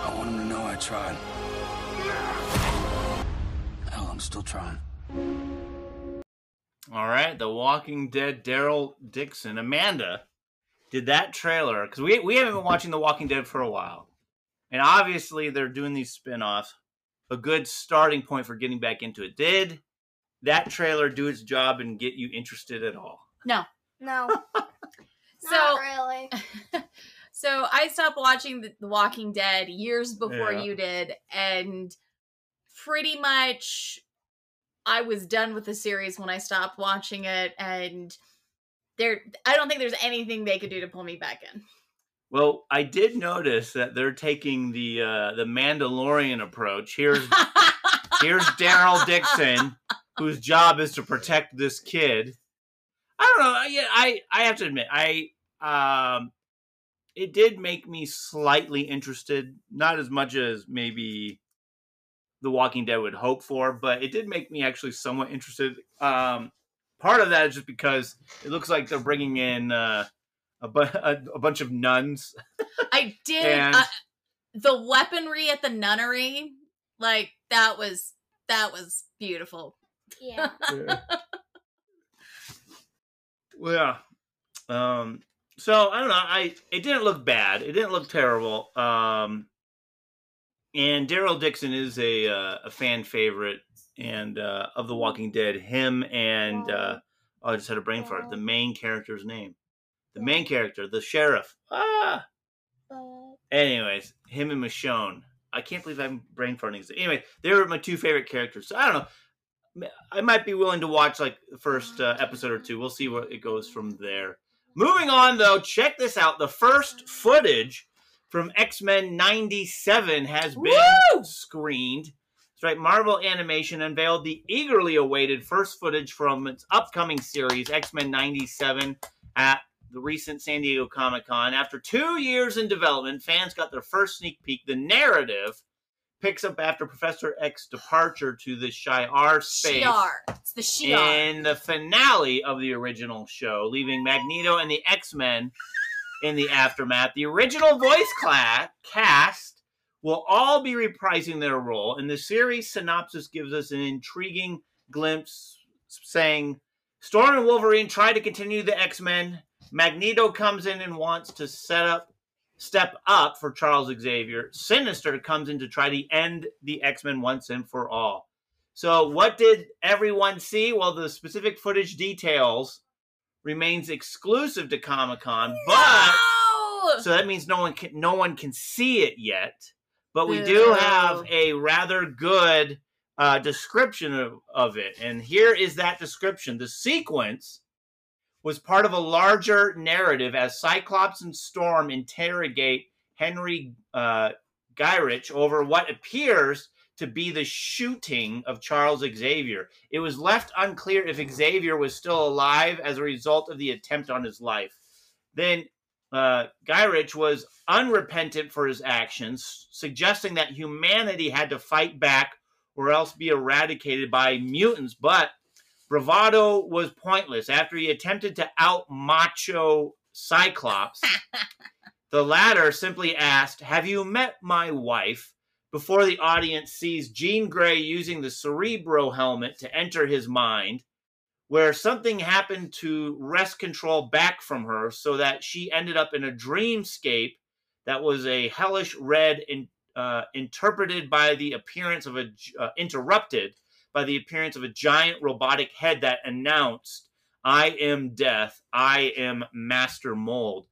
Speaker 21: I want him to know I tried. Hell, I'm still trying.
Speaker 1: All right, The Walking Dead Daryl Dixon. Amanda, did that trailer because we we haven't been watching The Walking Dead for a while, and obviously they're doing these spin-offs. A good starting point for getting back into it. Did that trailer do its job and get you interested at all?
Speaker 2: No.
Speaker 4: No.
Speaker 2: So
Speaker 4: Not really.
Speaker 2: so I stopped watching The, the Walking Dead years before
Speaker 1: Yeah.
Speaker 2: you did, and pretty much I was done with the series when I stopped watching it, and there I don't think there's anything they could do to pull me back in.
Speaker 1: Well, I did notice that they're taking the uh, the Mandalorian approach. Here's here's Daryl Dixon, whose job is to protect this kid. I don't know. I- Yeah, I I have to admit, I um, it did make me slightly interested. Not as much as maybe The Walking Dead would hope for, but it did make me actually somewhat interested. Um, part of that is just because it looks like they're bringing in uh, a a, bu- a, a bunch of nuns.
Speaker 2: I did
Speaker 1: And-
Speaker 2: uh, the weaponry at the nunnery. Like that was that was beautiful.
Speaker 4: Yeah.
Speaker 1: Well yeah. Um. So I don't know. I it didn't look bad. It didn't look terrible. Um. And Daryl Dixon is a uh, a fan favorite and uh, of The Walking Dead. Him and uh, oh, I just had a brain fart. The main character's name. The main character, the sheriff. Ah. Anyways, him and Michonne. I can't believe I'm brain farting. Anyway, they were my two favorite characters. So I don't know. I might be willing to watch like the first uh, episode or two. We'll see where it goes from there. Moving on, though, check this out. The first footage from X Men '97 has been screened. That's right. Marvel Animation unveiled the eagerly awaited first footage from its upcoming series, X Men '97, at the recent San Diego Comic Con. After two years in development, fans got their first sneak peek. The narrative picks up after Professor X's departure to the Shi'ar space
Speaker 2: Shi'ar. It's the Shi'ar.
Speaker 1: in the finale of the original show, leaving Magneto and the X Men in the aftermath. The original voice cast will all be reprising their role, and the series synopsis gives us an intriguing glimpse saying Storm and Wolverine try to continue the X Men. Magneto comes in and wants to set up step up for Charles Xavier. Sinister comes in to try to end the X Men once and for all. So, what did everyone see? Well, the specific footage details remains exclusive to Comic Con, but so that means no one can no one can see it yet. But we do have a rather good uh, description of, of it, and here is that description. The sequence was part of a larger narrative as Cyclops and Storm interrogate Henry uh, Gyrich over what appears to be the shooting of Charles Xavier. It was left unclear if Xavier was still alive as a result of the attempt on his life. Then uh, Gyrich was unrepentant for his actions, suggesting that humanity had to fight back or else be eradicated by mutants. But bravado was pointless. After he attempted to out macho Cyclops, the latter simply asked, Have you met my wife? Before the audience sees Jean Grey using the Cerebro helmet to enter his mind, where something happened to wrest control back from her so that she ended up in a dreamscape that was a hellish red in, uh, interpreted by the appearance of a uh, interrupted by the appearance of a giant robotic head that announced i am death i am master mold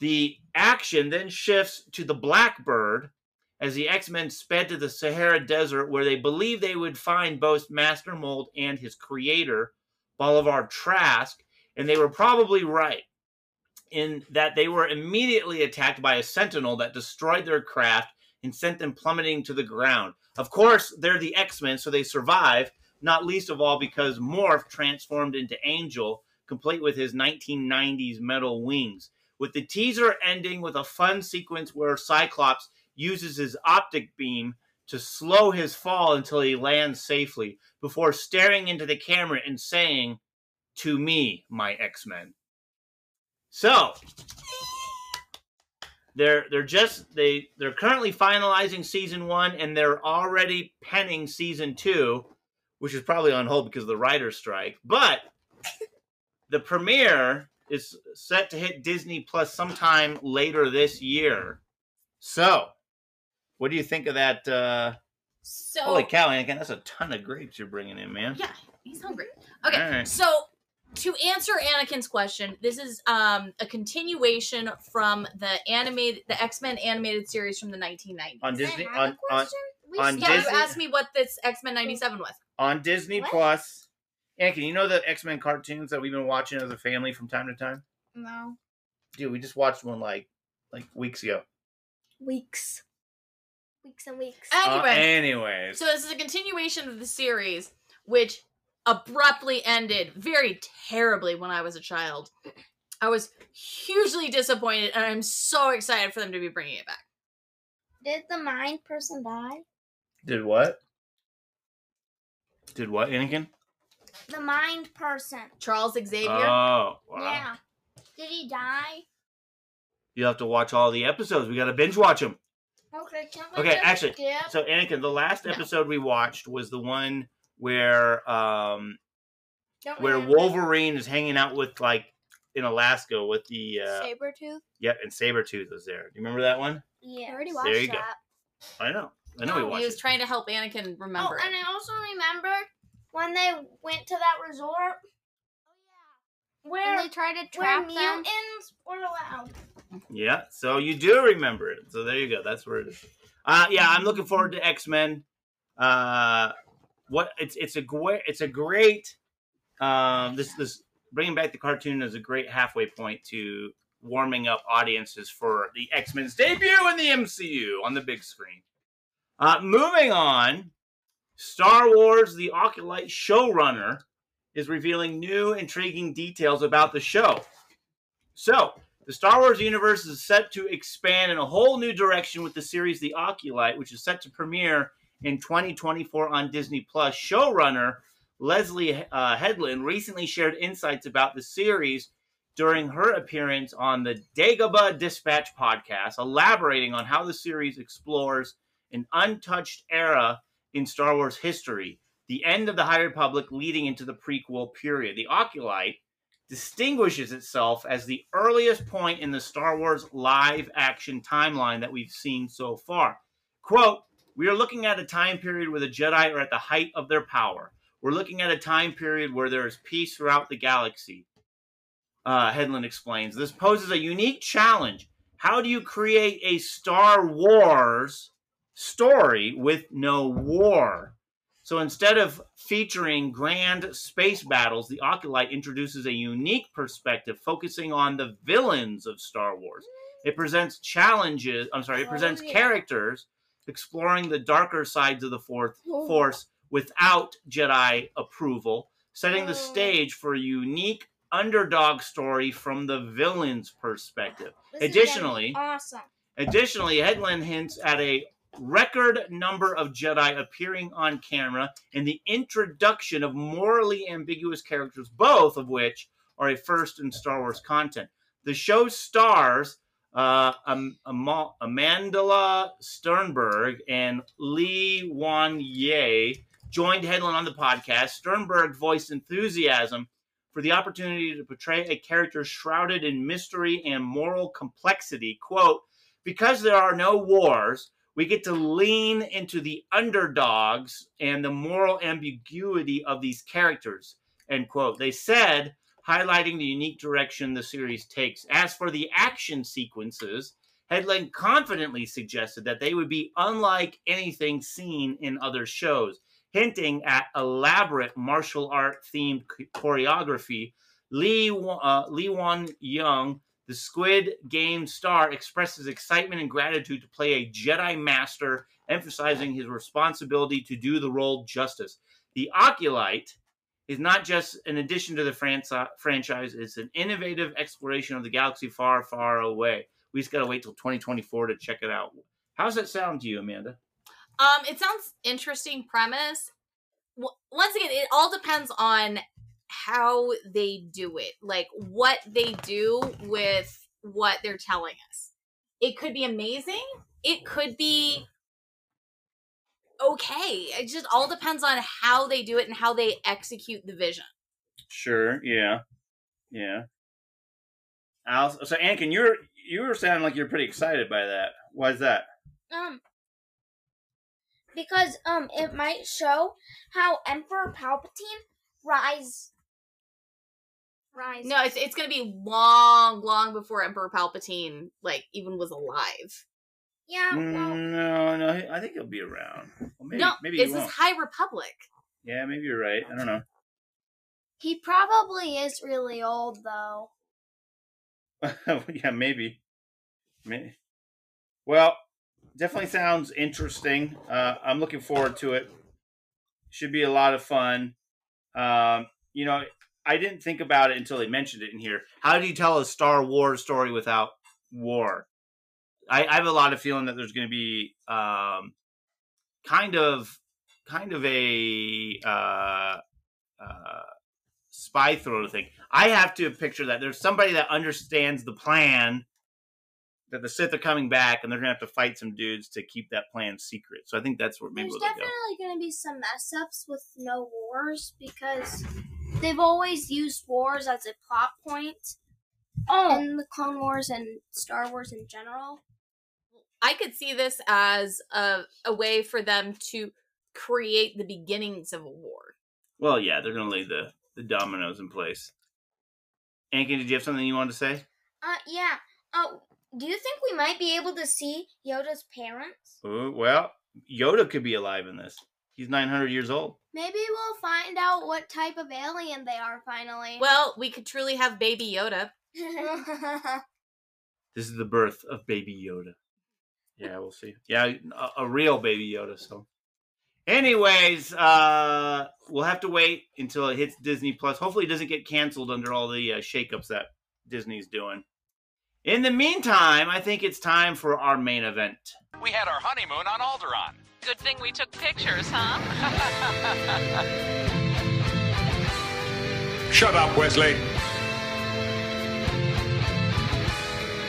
Speaker 1: the action then shifts to the blackbird as the x-men sped to the sahara desert where they believed they would find both master mold and his creator bolivar trask and they were probably right in that they were immediately attacked by a sentinel that destroyed their craft and sent them plummeting to the ground. Of course, they're the X Men, so they survive, not least of all because Morph transformed into Angel, complete with his 1990s metal wings. With the teaser ending with a fun sequence where Cyclops uses his optic beam to slow his fall until he lands safely before staring into the camera and saying, To me, my X Men. So, they're they're just they they're currently finalizing season one and they're already penning season two, which is probably on hold because of the writer's strike. But the premiere is set to hit Disney Plus sometime later this year. So, what do you think of that? Uh,
Speaker 2: So
Speaker 1: holy cow, Anakin! That's a ton of grapes you're bringing in, man.
Speaker 2: Yeah, he's hungry. Okay,
Speaker 1: right.
Speaker 2: so to answer Anakin's question, this is um a continuation from the animated, the X Men animated series from the 1990s.
Speaker 1: on Disney on on, on
Speaker 2: yeah,
Speaker 1: Disney
Speaker 2: you asked me what this X Men '97 was.
Speaker 1: on Disney
Speaker 2: What?
Speaker 1: Plus. Anakin, you know the X Men cartoons that we've been watching as a family from time to time?
Speaker 4: No.
Speaker 1: Dude, we just watched one like like weeks ago.
Speaker 4: Weeks. Weeks and weeks.
Speaker 2: Anyway,
Speaker 1: Uh, anyways,
Speaker 2: so this is a continuation of the series, which abruptly ended very terribly when I was a child. I was hugely disappointed, and I'm so excited for them to be bringing it back.
Speaker 4: Did the mind person die?
Speaker 1: did what? Did what, Anakin?
Speaker 4: The mind person.
Speaker 2: Charles Xavier.
Speaker 1: Oh, wow.
Speaker 4: Yeah. Did he die?
Speaker 1: You have to watch all the episodes. We got to binge watch them.
Speaker 4: Okay, can we
Speaker 1: Okay,
Speaker 4: just
Speaker 1: actually,
Speaker 4: skip?
Speaker 1: so Anakin, the last episode we watched was the one where um
Speaker 4: Don't
Speaker 1: where
Speaker 4: remember.
Speaker 1: Wolverine is hanging out with like in Alaska with the uh
Speaker 4: Sabretooth?
Speaker 1: Yep, and Sabretooth was there. Do you remember that one?
Speaker 4: Yeah. I
Speaker 3: already watched
Speaker 1: There you go. I know. I know we
Speaker 2: he
Speaker 1: watched He
Speaker 2: was
Speaker 1: it.
Speaker 2: trying to help Anakin remember
Speaker 4: oh, and I also remember when they went to that resort. Oh yeah. Where
Speaker 3: And they tried to
Speaker 4: where
Speaker 3: trap them.
Speaker 4: mutants were allowed.
Speaker 1: Yeah, so you do remember it. So there you go. That's where it is. Uh yeah, I'm looking forward to X-Men. Uh what it's it's a great it's a great um this this bringing back the cartoon is a great halfway point to warming up audiences for the X-Men's debut in the MCU on the big screen. Uh moving on, Star Wars The Acolyte showrunner is revealing new intriguing details about the show. So, the Star Wars universe is set to expand in a whole new direction with the series The Acolyte, which is set to premiere in 2024 on Disney Plus. Showrunner Leslye uh, Headland recently shared insights about the series during her appearance on the Dagobah Dispatch podcast, elaborating on how the series explores an untouched era in Star Wars history, the end of the High Republic leading into the prequel period. The Acolyte distinguishes itself as the earliest point in the Star Wars live action timeline that we've seen so far. Quote, we are looking at a time period where the Jedi are at the height of their power. We're looking at a time period where there is peace throughout the galaxy. Uh, Headland explains. This poses a unique challenge. How do you create a Star Wars story with no war? So instead of featuring grand space battles, the Acolyte introduces a unique perspective focusing on the villains of Star Wars. It presents challenges, I'm sorry, it presents
Speaker 4: Oh,
Speaker 1: characters exploring the darker sides of the fourth
Speaker 4: Oh.
Speaker 1: force without Jedi approval, setting
Speaker 4: Oh.
Speaker 1: the stage for a unique underdog story from the villain's perspective.
Speaker 4: This is gonna be
Speaker 1: Additionally,
Speaker 4: awesome.
Speaker 1: Additionally, Headland hints at a record number of Jedi appearing on camera and the introduction of morally ambiguous characters, both of which are a first in Star Wars content. The show stars uh, Am- Am- Amandla Stenberg and Lee Wan Ye joined Headland on the podcast. Stenberg voiced enthusiasm for the opportunity to portray a character shrouded in mystery and moral complexity. Quote, because there are no wars, we get to lean into the underdogs and the moral ambiguity of these characters. End quote. They said, highlighting the unique direction the series takes. As for the action sequences, Headland confidently suggested that they would be unlike anything seen in other shows, hinting at elaborate martial art themed choreography. Lee, uh, Lee Wan Young, the Squid Game star, expresses excitement and gratitude to play a Jedi Master, emphasizing his responsibility to do the role justice. The Acolyte is not just an addition to the franchi- franchise, it's an innovative exploration of the galaxy far, far away. We just got to wait till 2024 to check it out. How's that sound to you, Amanda?
Speaker 2: Um, it sounds interesting premise. W- Once again, it all depends on how they do it, like what they do with what they're telling us. It could be amazing. It could be okay. It just all depends on how they do it and how they execute the vision.
Speaker 1: Sure. Yeah. Yeah. Al, so, Anakin, you're you were sounding like you're pretty excited by that. Why is that?
Speaker 4: Um, because um, it might show how Emperor Palpatine rise. Rise.
Speaker 2: No, it's it's gonna be long, long before Emperor Palpatine like even was alive.
Speaker 4: Yeah. Well,
Speaker 1: Mm, no, no. I think he'll be around. Well, maybe,
Speaker 2: no,
Speaker 1: maybe
Speaker 2: this is. High Republic.
Speaker 1: Yeah, maybe you're right. I don't know.
Speaker 4: he probably is really old though.
Speaker 1: yeah, maybe. May Well, definitely sounds interesting. Uh, I'm looking forward to it. Should be a lot of fun. Um, you know, I didn't think about it until they mentioned it in here. How do you tell a Star Wars story without war? I, I have a lot of feeling that there's going to be um, kind of, kind of a uh, uh, spy thriller thing. I have to picture that there's somebody that understands the plan that the Sith are coming back and they're gonna have to fight some dudes to keep that plan secret. So I think that's where maybe
Speaker 4: There's
Speaker 1: they'll go.
Speaker 4: definitely going to be some mess ups with no wars because they've always used wars as a plot point
Speaker 2: Oh.
Speaker 4: in the Clone Wars and Star Wars in general.
Speaker 2: I could see this as a, a way for them to create the beginnings of a war.
Speaker 1: Well, yeah, they're gonna lay the the dominoes in place. Anki, did you have something you wanted to say?
Speaker 4: Uh, yeah. Oh, do you think we might be able to see Yoda's parents?
Speaker 1: Ooh, well, Yoda could be alive in this. He's 900 years old.
Speaker 4: Maybe we'll find out what type of alien they are finally.
Speaker 2: Well, we could truly have Baby Yoda.
Speaker 1: This is the birth of Baby Yoda. Yeah, we'll see. Yeah, a, a real Baby Yoda. So, anyways, uh, we'll have to wait until it hits Disney Plus. Hopefully, it doesn't get canceled under all the uh, shakeups that Disney's doing. In the meantime, I think it's time for our main event.
Speaker 23: We had our honeymoon on Alderaan.
Speaker 7: Good thing we took pictures, huh?
Speaker 13: Shut up, Wesley.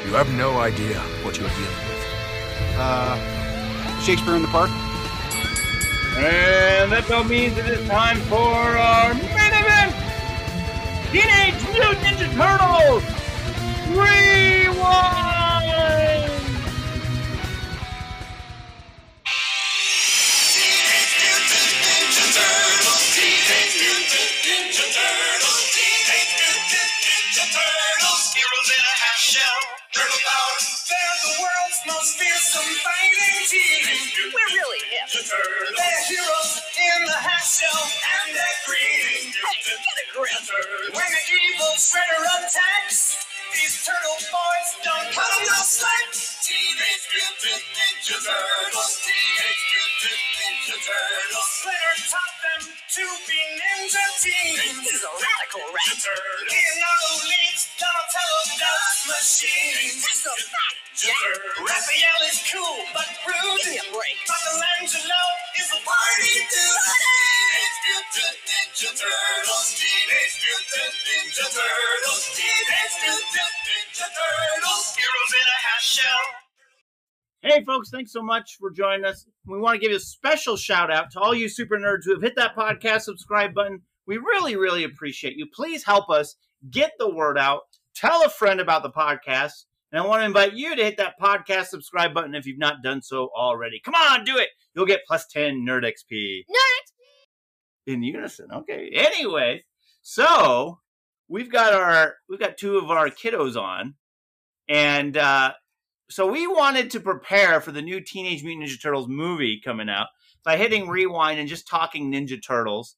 Speaker 10: You have no idea what you're dealing with.
Speaker 11: Uh, Shakespeare in the Park?
Speaker 1: And that bell means it is time for our main event! Teenage Mutant Ninja Turtles! Rewind!
Speaker 24: They're heroes in the half shell, and they're green. Get a. When the evil shredder attacks, these turtle boys don't cut 'em no slack. Teenage Mutant Ninja Turtles. Teenage Mutant Ninja Turtles. Splinter taught them to be ninja teens. He's a radical raptor. Leonardo leads Donatello does machines. That's a fact, Jack. Raphael is cool but rude. Give me a break. Michelangelo is a party dude. Teenage Mutant Ninja Turtles. Teenage Mutant Ninja Turtles. Teenage Mutant Ninja Turtles. Heroes in a half shell.
Speaker 1: Hey, folks, thanks so much for joining us. We want to give a special shout out to all you super nerds who have hit that podcast subscribe button. We really, really appreciate you. Please help us get the word out. Tell a friend about the podcast. And I want to invite you to hit that podcast subscribe button if you've not done so already. Come on, do it. You'll get plus 10 Nerd XP.
Speaker 4: Nerd
Speaker 1: In unison. Okay. Anyway, so we've got our we've got two of our kiddos on. And uh so we wanted to prepare for the new Teenage Mutant Ninja Turtles movie coming out by hitting mm-hmm. rewind and just talking Ninja Turtles.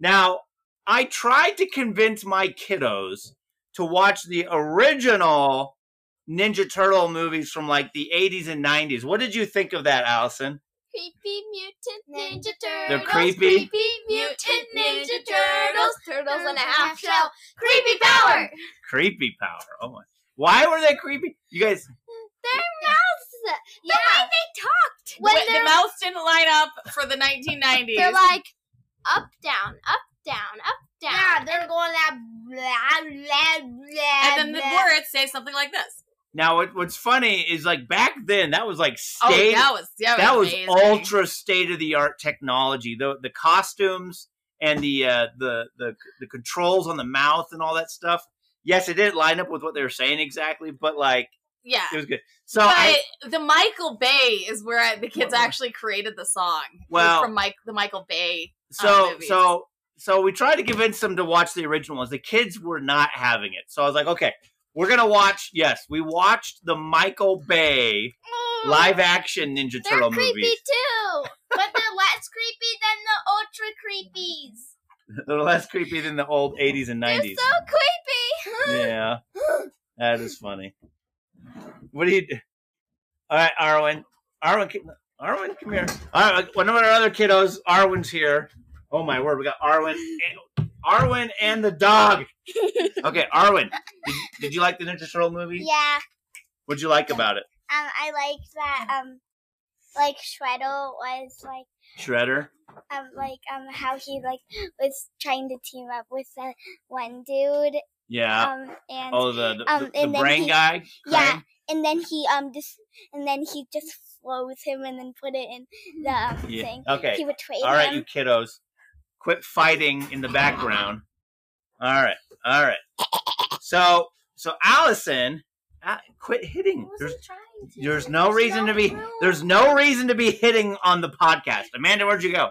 Speaker 1: Now, I tried to convince my kiddos to watch the original Ninja Turtle movies from like the 80s and 90s. What did you think of that, Allison?
Speaker 4: Creepy mutant ninja turtles.
Speaker 1: They're creepy?
Speaker 4: Creepy mutant ninja turtles. Turtles in a half shell. Creepy power.
Speaker 1: Creepy power. Oh my. Why were they creepy? You guys
Speaker 4: Their mouths. Yeah. The way they talked.
Speaker 2: When
Speaker 4: When
Speaker 2: the
Speaker 4: they're,
Speaker 2: mouths didn't line up for the 1990s.
Speaker 4: they're like up, down, up, down, up, down. Yeah, they're going that blah, blah, blah.
Speaker 2: and then the words say something like this.
Speaker 1: Now, what, what's funny is like back then, that was like
Speaker 2: Oh,
Speaker 1: state.
Speaker 2: that was- that
Speaker 1: that
Speaker 2: was
Speaker 1: was
Speaker 2: amazing.
Speaker 1: ultra state of the art technology. The the costumes and the uh, the the the controls on the mouth and all that stuff. Yes, it didn't line up with what they were saying exactly, but like
Speaker 2: Yeah.
Speaker 1: it was good. So
Speaker 2: but
Speaker 1: I,
Speaker 2: the Michael Bay is where I, the kids actually created the song.
Speaker 1: Well-
Speaker 2: from Mike the Michael Bay. uh,
Speaker 1: so so so we tried to convince them to watch the original ones. The kids were not having it. So I was like, okay, we're gonna watch. Yes, we watched the Michael Bay live action Ninja
Speaker 4: They're
Speaker 1: Turtle
Speaker 4: creepy
Speaker 1: movies.
Speaker 4: too, but they're less creepy than the ultra creepies.
Speaker 1: They're less creepy than the old 80s and 90s.
Speaker 4: They're so creepy.
Speaker 1: yeah, that is funny. What do you do? All right, Arwen. Arwen, come- Arwen, come here. All right, one of our other kiddos, Arwen's here. Oh my word, we got Arwen, and, Arwen and the dog. Okay, Arwen, did, did you like the Ninja Turtle movie?
Speaker 4: Yeah.
Speaker 1: What'd you like about it?
Speaker 4: Um, I liked that. Um, like Shredder was like
Speaker 1: Shredder.
Speaker 4: um like um how he like was trying to team up with the one dude.
Speaker 1: Yeah.
Speaker 4: Um and
Speaker 1: oh, the the,
Speaker 4: um,
Speaker 1: the, the brain
Speaker 4: he-
Speaker 1: guy.
Speaker 4: Yeah,
Speaker 1: Krang?
Speaker 4: And then he um just and then he just froze him and then put it in the um,
Speaker 1: Yeah.
Speaker 4: thing.
Speaker 1: Okay.
Speaker 4: He betrayed
Speaker 1: All right,
Speaker 4: him.
Speaker 1: you kiddos. Quit fighting in the background. All right. All right. So so Allison, ah, quit hitting. There's there's no reason to be there's no reason to be hitting on the podcast. Amanda, where'd you go?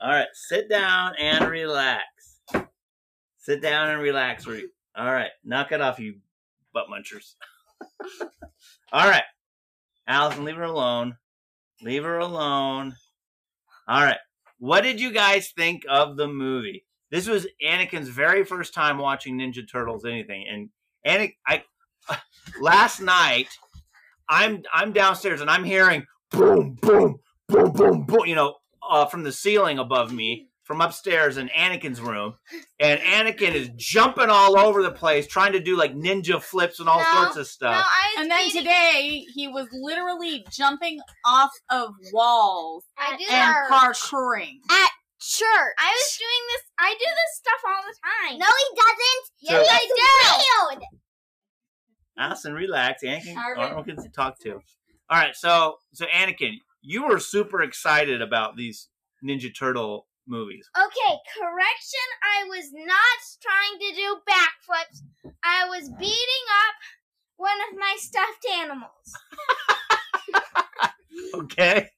Speaker 1: All right, sit down and relax. Sit down and relax. Re- All right, knock it off, you butt munchers. All right, Allison, leave her alone. Leave her alone. All right, what did you guys think of the movie? This was Anakin's very first time watching Ninja Turtles anything, and Anakin, I last night, I'm I'm downstairs and I'm hearing boom, boom, boom, boom, boom. You know, uh, from the ceiling above me, from upstairs in Anakin's room, and Anakin is jumping all over the place, trying to do like ninja flips and all
Speaker 2: No,
Speaker 1: sorts of stuff.
Speaker 2: and then today he was literally jumping off of walls
Speaker 4: I do
Speaker 2: and
Speaker 4: that.
Speaker 2: parkouring.
Speaker 4: At church. I was doing this. I do this stuff all the time. No, he doesn't.
Speaker 1: So-
Speaker 4: yes, I do.
Speaker 1: Allison, relax. Anakin,
Speaker 4: Alright.
Speaker 1: Arnold can talk to. All right, so so Anakin, you were super excited about these Ninja Turtle movies.
Speaker 4: Okay, correction. I was not trying to do backflips. I was beating up one of my stuffed animals.
Speaker 1: Okay.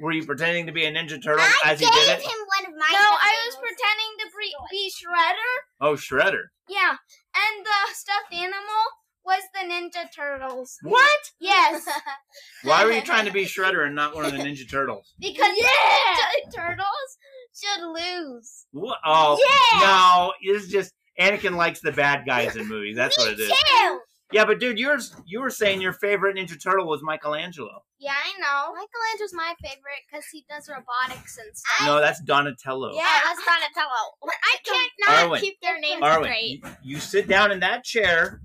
Speaker 1: Were you pretending to be a Ninja Turtle as he
Speaker 4: gave
Speaker 1: did it?
Speaker 4: him one of my. No, I was pretending to be, be Shredder.
Speaker 1: Oh, Shredder.
Speaker 4: Yeah, and the stuffed animal was the Ninja Turtles.
Speaker 1: What?
Speaker 4: Yes.
Speaker 1: Why were you trying to be Shredder and not one of the Ninja Turtles?
Speaker 4: because the Ninja Turtles should lose.
Speaker 1: What? Oh,
Speaker 4: Yeah.
Speaker 1: no. It's just Anakin likes the bad guys in movies. That's what it is.
Speaker 4: Too.
Speaker 1: Yeah, but dude, yours you were saying your favorite Ninja Turtle was Michelangelo.
Speaker 4: Yeah, I know. Michelangelo's my favorite because he does robotics and stuff.
Speaker 1: No, that's Donatello.
Speaker 4: Yeah, oh. that's Donatello. But I can't not
Speaker 1: Arwen.
Speaker 4: keep their names
Speaker 1: Arwen,
Speaker 4: straight.
Speaker 1: you, you sit down in that chair,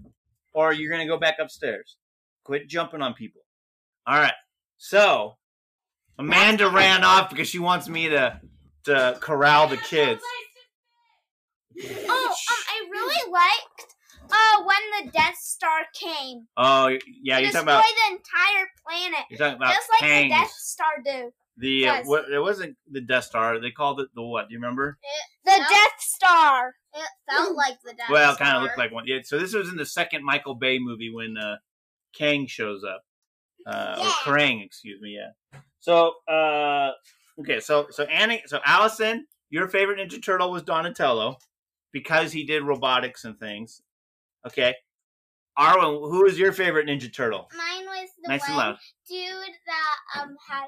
Speaker 1: or you're gonna go back upstairs. Quit jumping on people. All right. So Amanda ran off because she wants me to to corral the kids.
Speaker 4: Oh, um, I really liked uh when the Death Star came.
Speaker 1: Oh yeah, you're talking about
Speaker 4: the entire planet.
Speaker 1: You're talking about
Speaker 4: just like
Speaker 1: Kangs.
Speaker 4: the Death Star do.
Speaker 1: The uh, what, it wasn't the Death Star. They called it the what? Do you remember?
Speaker 4: The Death Star. It felt like the Death
Speaker 1: well, it kind of looked like one. Yeah. So this was in the second Michael Bay movie when uh, Kang shows up, uh, or Krang, excuse me. Yeah. So uh, okay, so so Annie, so Allison, your favorite Ninja Turtle was Donatello because he did robotics and things. Okay. Arwen, who is your favorite Ninja Turtle?
Speaker 4: Mine was the
Speaker 1: Nice and
Speaker 4: one
Speaker 1: loud.
Speaker 4: dude that um had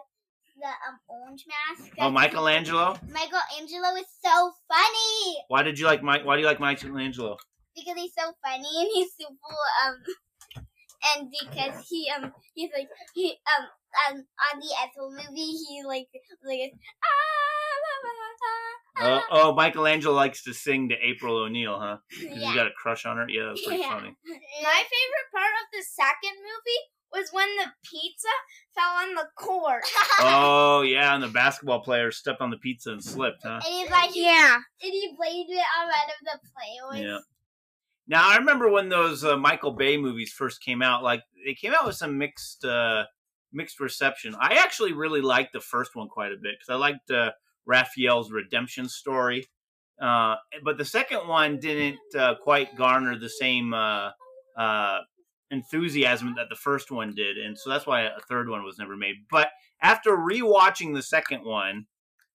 Speaker 4: the um orange mask.
Speaker 1: Oh, Michelangelo.
Speaker 4: Michelangelo is so funny
Speaker 1: Why did you like Mike? Why do you like Michelangelo?
Speaker 4: because he's so funny and he's super um and because he um he's like he um um on the Ethel movie he like like ah,
Speaker 1: Oh, oh, Michelangelo likes to sing to April O'Neil, huh? 'Cause
Speaker 4: Yeah.
Speaker 1: You got a crush on her. Yeah, that's pretty
Speaker 4: Yeah.
Speaker 1: funny.
Speaker 4: My favorite part of the second movie was when the pizza fell on the court.
Speaker 1: Oh yeah, and the basketball player stepped on the pizza and slipped, huh?
Speaker 4: And he's like, yeah. And he played it on out of the play.
Speaker 1: Yeah. Now I remember when those uh, Michael Bay movies first came out. Like they came out with some mixed uh, mixed reception. I actually really liked the first one quite a bit because I liked uh, Raphael's redemption story. Uh, but the second one didn't uh, quite garner the same uh, uh, enthusiasm that the first one did, and so that's why a third one was never made. But after rewatching the second one,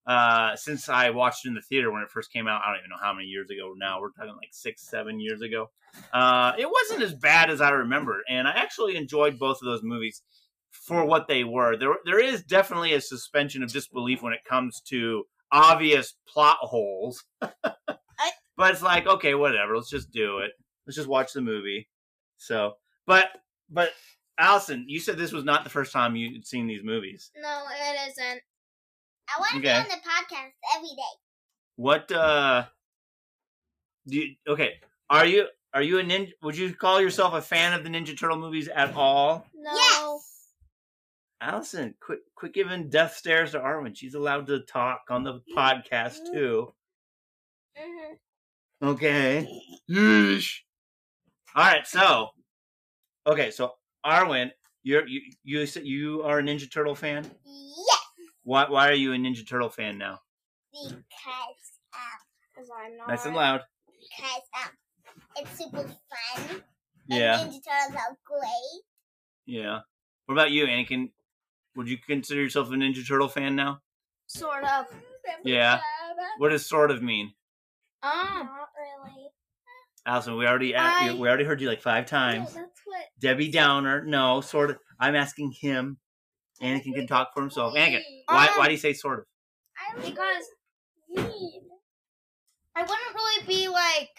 Speaker 1: uh, since I watched it in the theater when it first came out, I don't even know how many years ago now. We're talking like six, seven years ago. Uh, it wasn't as bad as I remember, and I actually enjoyed both of those movies for what they were. There, there is definitely a suspension of disbelief when it comes to obvious plot holes. but it's like, okay, whatever. Let's just do it. Let's just watch the movie. So, but, but, Allison, you said this was not the first time you'd seen these movies.
Speaker 4: No, it isn't. I want to
Speaker 1: Okay.
Speaker 4: be on the podcast every day.
Speaker 1: What uh do you okay, are you are you a ninja would you call yourself a fan of the Ninja Turtle movies at all?
Speaker 4: No. Yes.
Speaker 1: Allison, quit quit giving death stares to Arwen. She's allowed to talk on the podcast too.
Speaker 4: Mm-hmm.
Speaker 1: Okay. Yeesh. All right, so okay, so Arwen, you're you you you are a Ninja Turtle fan.
Speaker 4: Yes,
Speaker 1: Why why are you a Ninja Turtle fan now?
Speaker 4: because um, I'm not.
Speaker 1: Nice and loud.
Speaker 4: Because um, it's super fun.
Speaker 1: Yeah,
Speaker 4: And Ninja Turtles are great.
Speaker 1: yeah. What about you, Anakin? Would you consider yourself a Ninja Turtle fan now?
Speaker 4: Sort of.
Speaker 1: Yeah. What does sort of mean?
Speaker 4: Um, not really.
Speaker 1: Allison, we already
Speaker 4: I-
Speaker 1: we already heard you like five times.
Speaker 4: No, that's what.
Speaker 1: Debbie Downer, no, sort of. I'm asking him. Anakin can talk for himself. Anakin, why why do you say sort of?
Speaker 4: Because I wouldn't really be like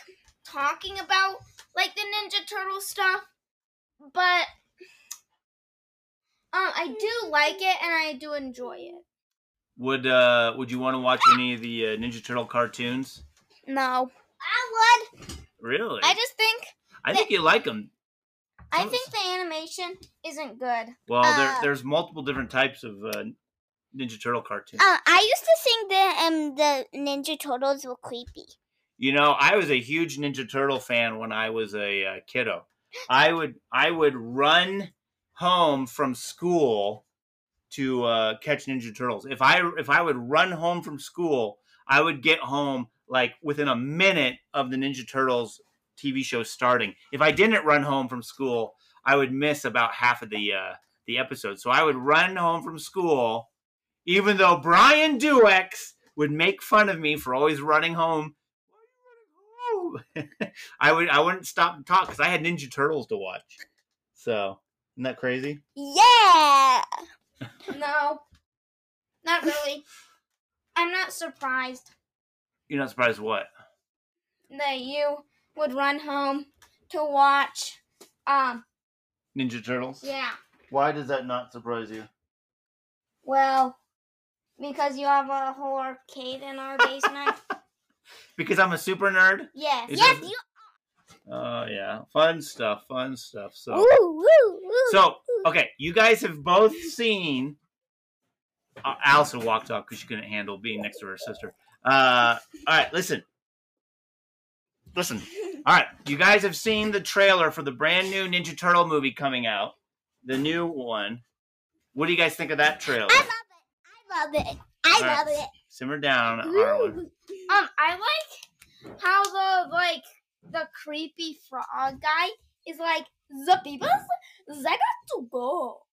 Speaker 4: talking about like the Ninja Turtle stuff, but um, I do like it and I do enjoy it.
Speaker 1: Would uh would you want to watch any of the uh, Ninja Turtle cartoons?
Speaker 4: No, I would.
Speaker 1: Really?
Speaker 4: I just think
Speaker 1: I think you like them.
Speaker 4: I think the animation isn't good.
Speaker 1: Well, there,
Speaker 4: Uh,
Speaker 1: there's multiple different types of uh, Ninja Turtle cartoons.
Speaker 4: Uh, I used to think that um the Ninja Turtles were creepy.
Speaker 1: You know, I was a huge Ninja Turtle fan when I was a uh, kiddo. I would I would run home from school to uh, catch Ninja Turtles. If I if I would run home from school, I would get home like within a minute of the Ninja Turtles TV show starting. If I didn't run home from school, I would miss about half of the uh, the episode. So I would run home from school, even though Brian Duex would make fun of me for always running home I would I wouldn't stop and talk because I had Ninja Turtles to watch. So isn't that crazy?
Speaker 4: Yeah. no, not really. I'm not surprised
Speaker 1: You're not surprised what?
Speaker 4: that you would run home to watch. Um.
Speaker 1: Ninja Turtles?
Speaker 4: Yeah.
Speaker 1: Why does that not surprise you?
Speaker 4: Well, because you have a whole arcade in our basement.
Speaker 1: Because I'm a super nerd?
Speaker 4: yes.
Speaker 1: It
Speaker 4: Yes.
Speaker 1: doesn't-
Speaker 4: You.
Speaker 1: Oh yeah. Fun stuff, fun stuff. So
Speaker 4: Woo, woo, woo.
Speaker 1: So okay, you guys have both seen uh, Allison walked off because she couldn't handle being next to her sister. Uh, all right, listen, listen. All right, you guys have seen the trailer for the brand new Ninja Turtle movie coming out, the new one. What do you guys think of that trailer?
Speaker 4: I love it. I love it.
Speaker 1: All right,
Speaker 4: love it.
Speaker 1: Simmer down, Arwen.
Speaker 4: Um, I like how the like the creepy frog guy is like the people they got to go.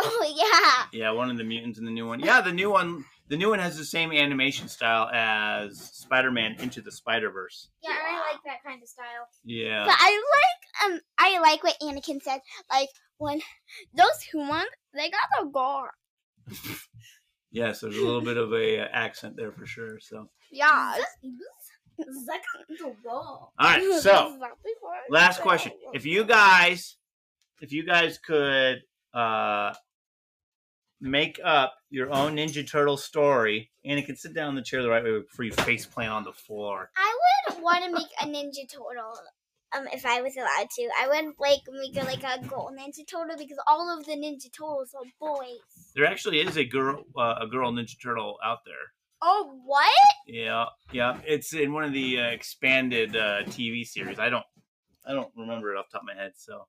Speaker 4: Oh yeah.
Speaker 1: Yeah, one of the mutants in the new one. Yeah, the new one. The new one has the same animation style as Spider-Man Into the Spider-Verse.
Speaker 4: Yeah, I like that kind of style.
Speaker 1: Yeah.
Speaker 4: But I like um I like what Anakin said. Like when those humans they got to go.
Speaker 1: Yes, there's a little bit of a uh, accent there for sure. So,
Speaker 4: Yeah. They got to
Speaker 1: all right. So, last question: If you guys, if you guys could uh make up your own Ninja Turtle story, and it can sit down in the chair the right way before you face plant on the floor.
Speaker 4: I would want to make a Ninja Turtle. Um, if I was allowed to, I would like make a, like a girl Ninja Turtle because all of the Ninja Turtles are boys.
Speaker 1: There actually is a girl, uh, a girl Ninja Turtle out there.
Speaker 4: Oh, what?
Speaker 1: Yeah, yeah. It's in one of the uh, expanded uh, TV series. I don't, I don't remember it off the top of my head. So,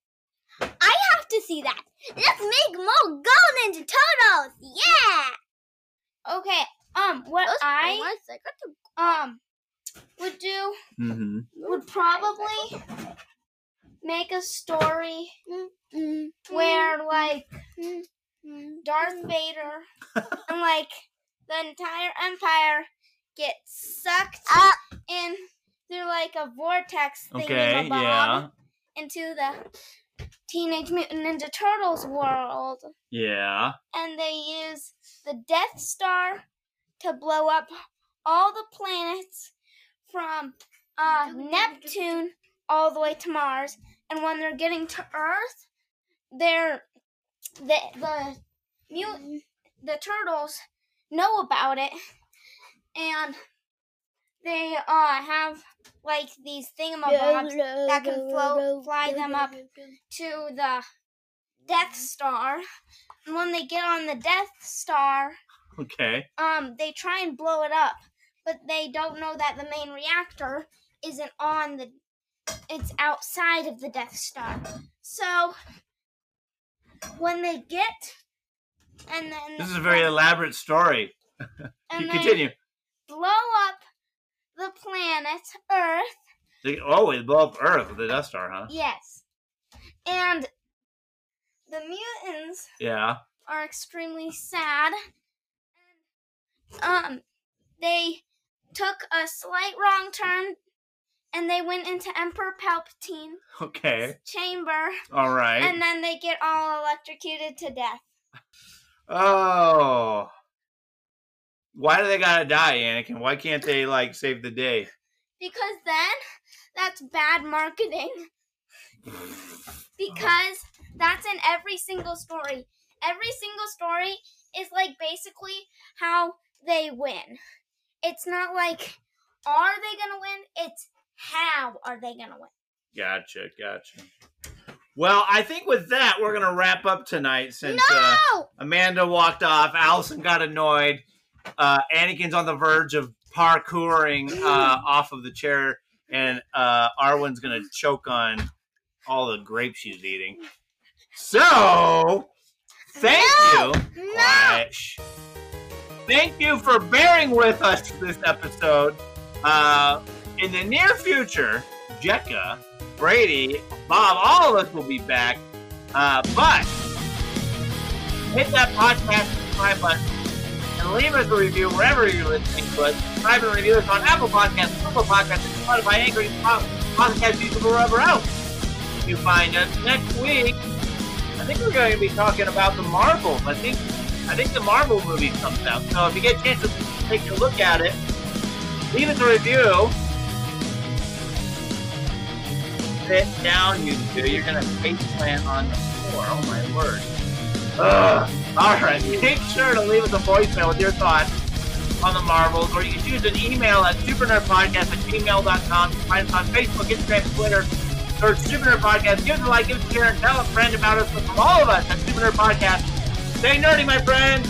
Speaker 4: I have to see that. Let's make more Girl Ninja Turtles. Yeah. Okay. Um, what I um would do
Speaker 1: mm-hmm.
Speaker 4: would probably make a story where like Darth Vader and like the entire Empire gets sucked up in through like a vortex thing
Speaker 1: okay, yeah,
Speaker 4: into the Teenage Mutant Ninja Turtles world,
Speaker 1: yeah.
Speaker 4: and they use the Death Star to blow up all the planets from uh, Neptune all the way to Mars. And when they're getting to Earth, they're the the mutant the turtles know about it, and they uh have like these thingamabobs that can float, fly them up to the Death Star. And when they get on the Death Star,
Speaker 1: Okay.
Speaker 4: um, they try and blow it up, but they don't know that the main reactor isn't on the it's outside of the Death Star. So when they get and then
Speaker 1: This is a very elaborate story.
Speaker 4: and
Speaker 1: you continue.
Speaker 4: blow up the planet Earth.
Speaker 1: They- Oh, it blew up Earth with the Death Star, huh?
Speaker 4: Yes. And the mutants
Speaker 1: Yeah.
Speaker 4: are extremely sad. Um, they took a slight wrong turn and they went into Emperor Palpatine's
Speaker 1: Okay.
Speaker 4: chamber.
Speaker 1: All right.
Speaker 4: And then they get all electrocuted to death.
Speaker 1: Oh. Why do they gotta die, Anakin? Why can't they like save the day?
Speaker 4: Because then that's bad marketing. because that's in every single story. Every single story is like basically how they win. It's not like are they gonna win? It's how are they gonna win?
Speaker 1: Gotcha, gotcha. Well, I think with that we're gonna wrap up tonight since uh, Amanda walked off, Allison got annoyed, uh, Anakin's on the verge of parkouring uh, off of the chair, and uh, Arwen's gonna choke on all the grapes she's eating. So, thank
Speaker 4: No!
Speaker 1: you. Shh. Thank you for bearing with us this episode. Uh, in the near future, Jekka, Brady, Bob, all of us will be back. Uh, but hit that podcast subscribe button and leave us a review wherever you're listening to us. Subscribe and review us on Apple Podcasts, Google Podcasts, and Spotify, Anchor, Podcast, YouTube, or wherever else If you find us. Next week, I think we're going to be talking about the Marvels. I think I think the Marvel movie comes out. So if you get a chance to take a look at it, leave us a review. Sit down, you two. You're gonna face plant on the floor. Oh my word. Ugh. All right. Make sure to leave us a voicemail with your thoughts on the Marvels, or you can choose an email at supernerdpodcast at gmail.com. Find us on Facebook, Instagram, Twitter. Search Super Nerd Podcast. Give us a like, give us a share, and tell a friend about us. But from all of us at Super Nerd Podcast, stay nerdy, my friend.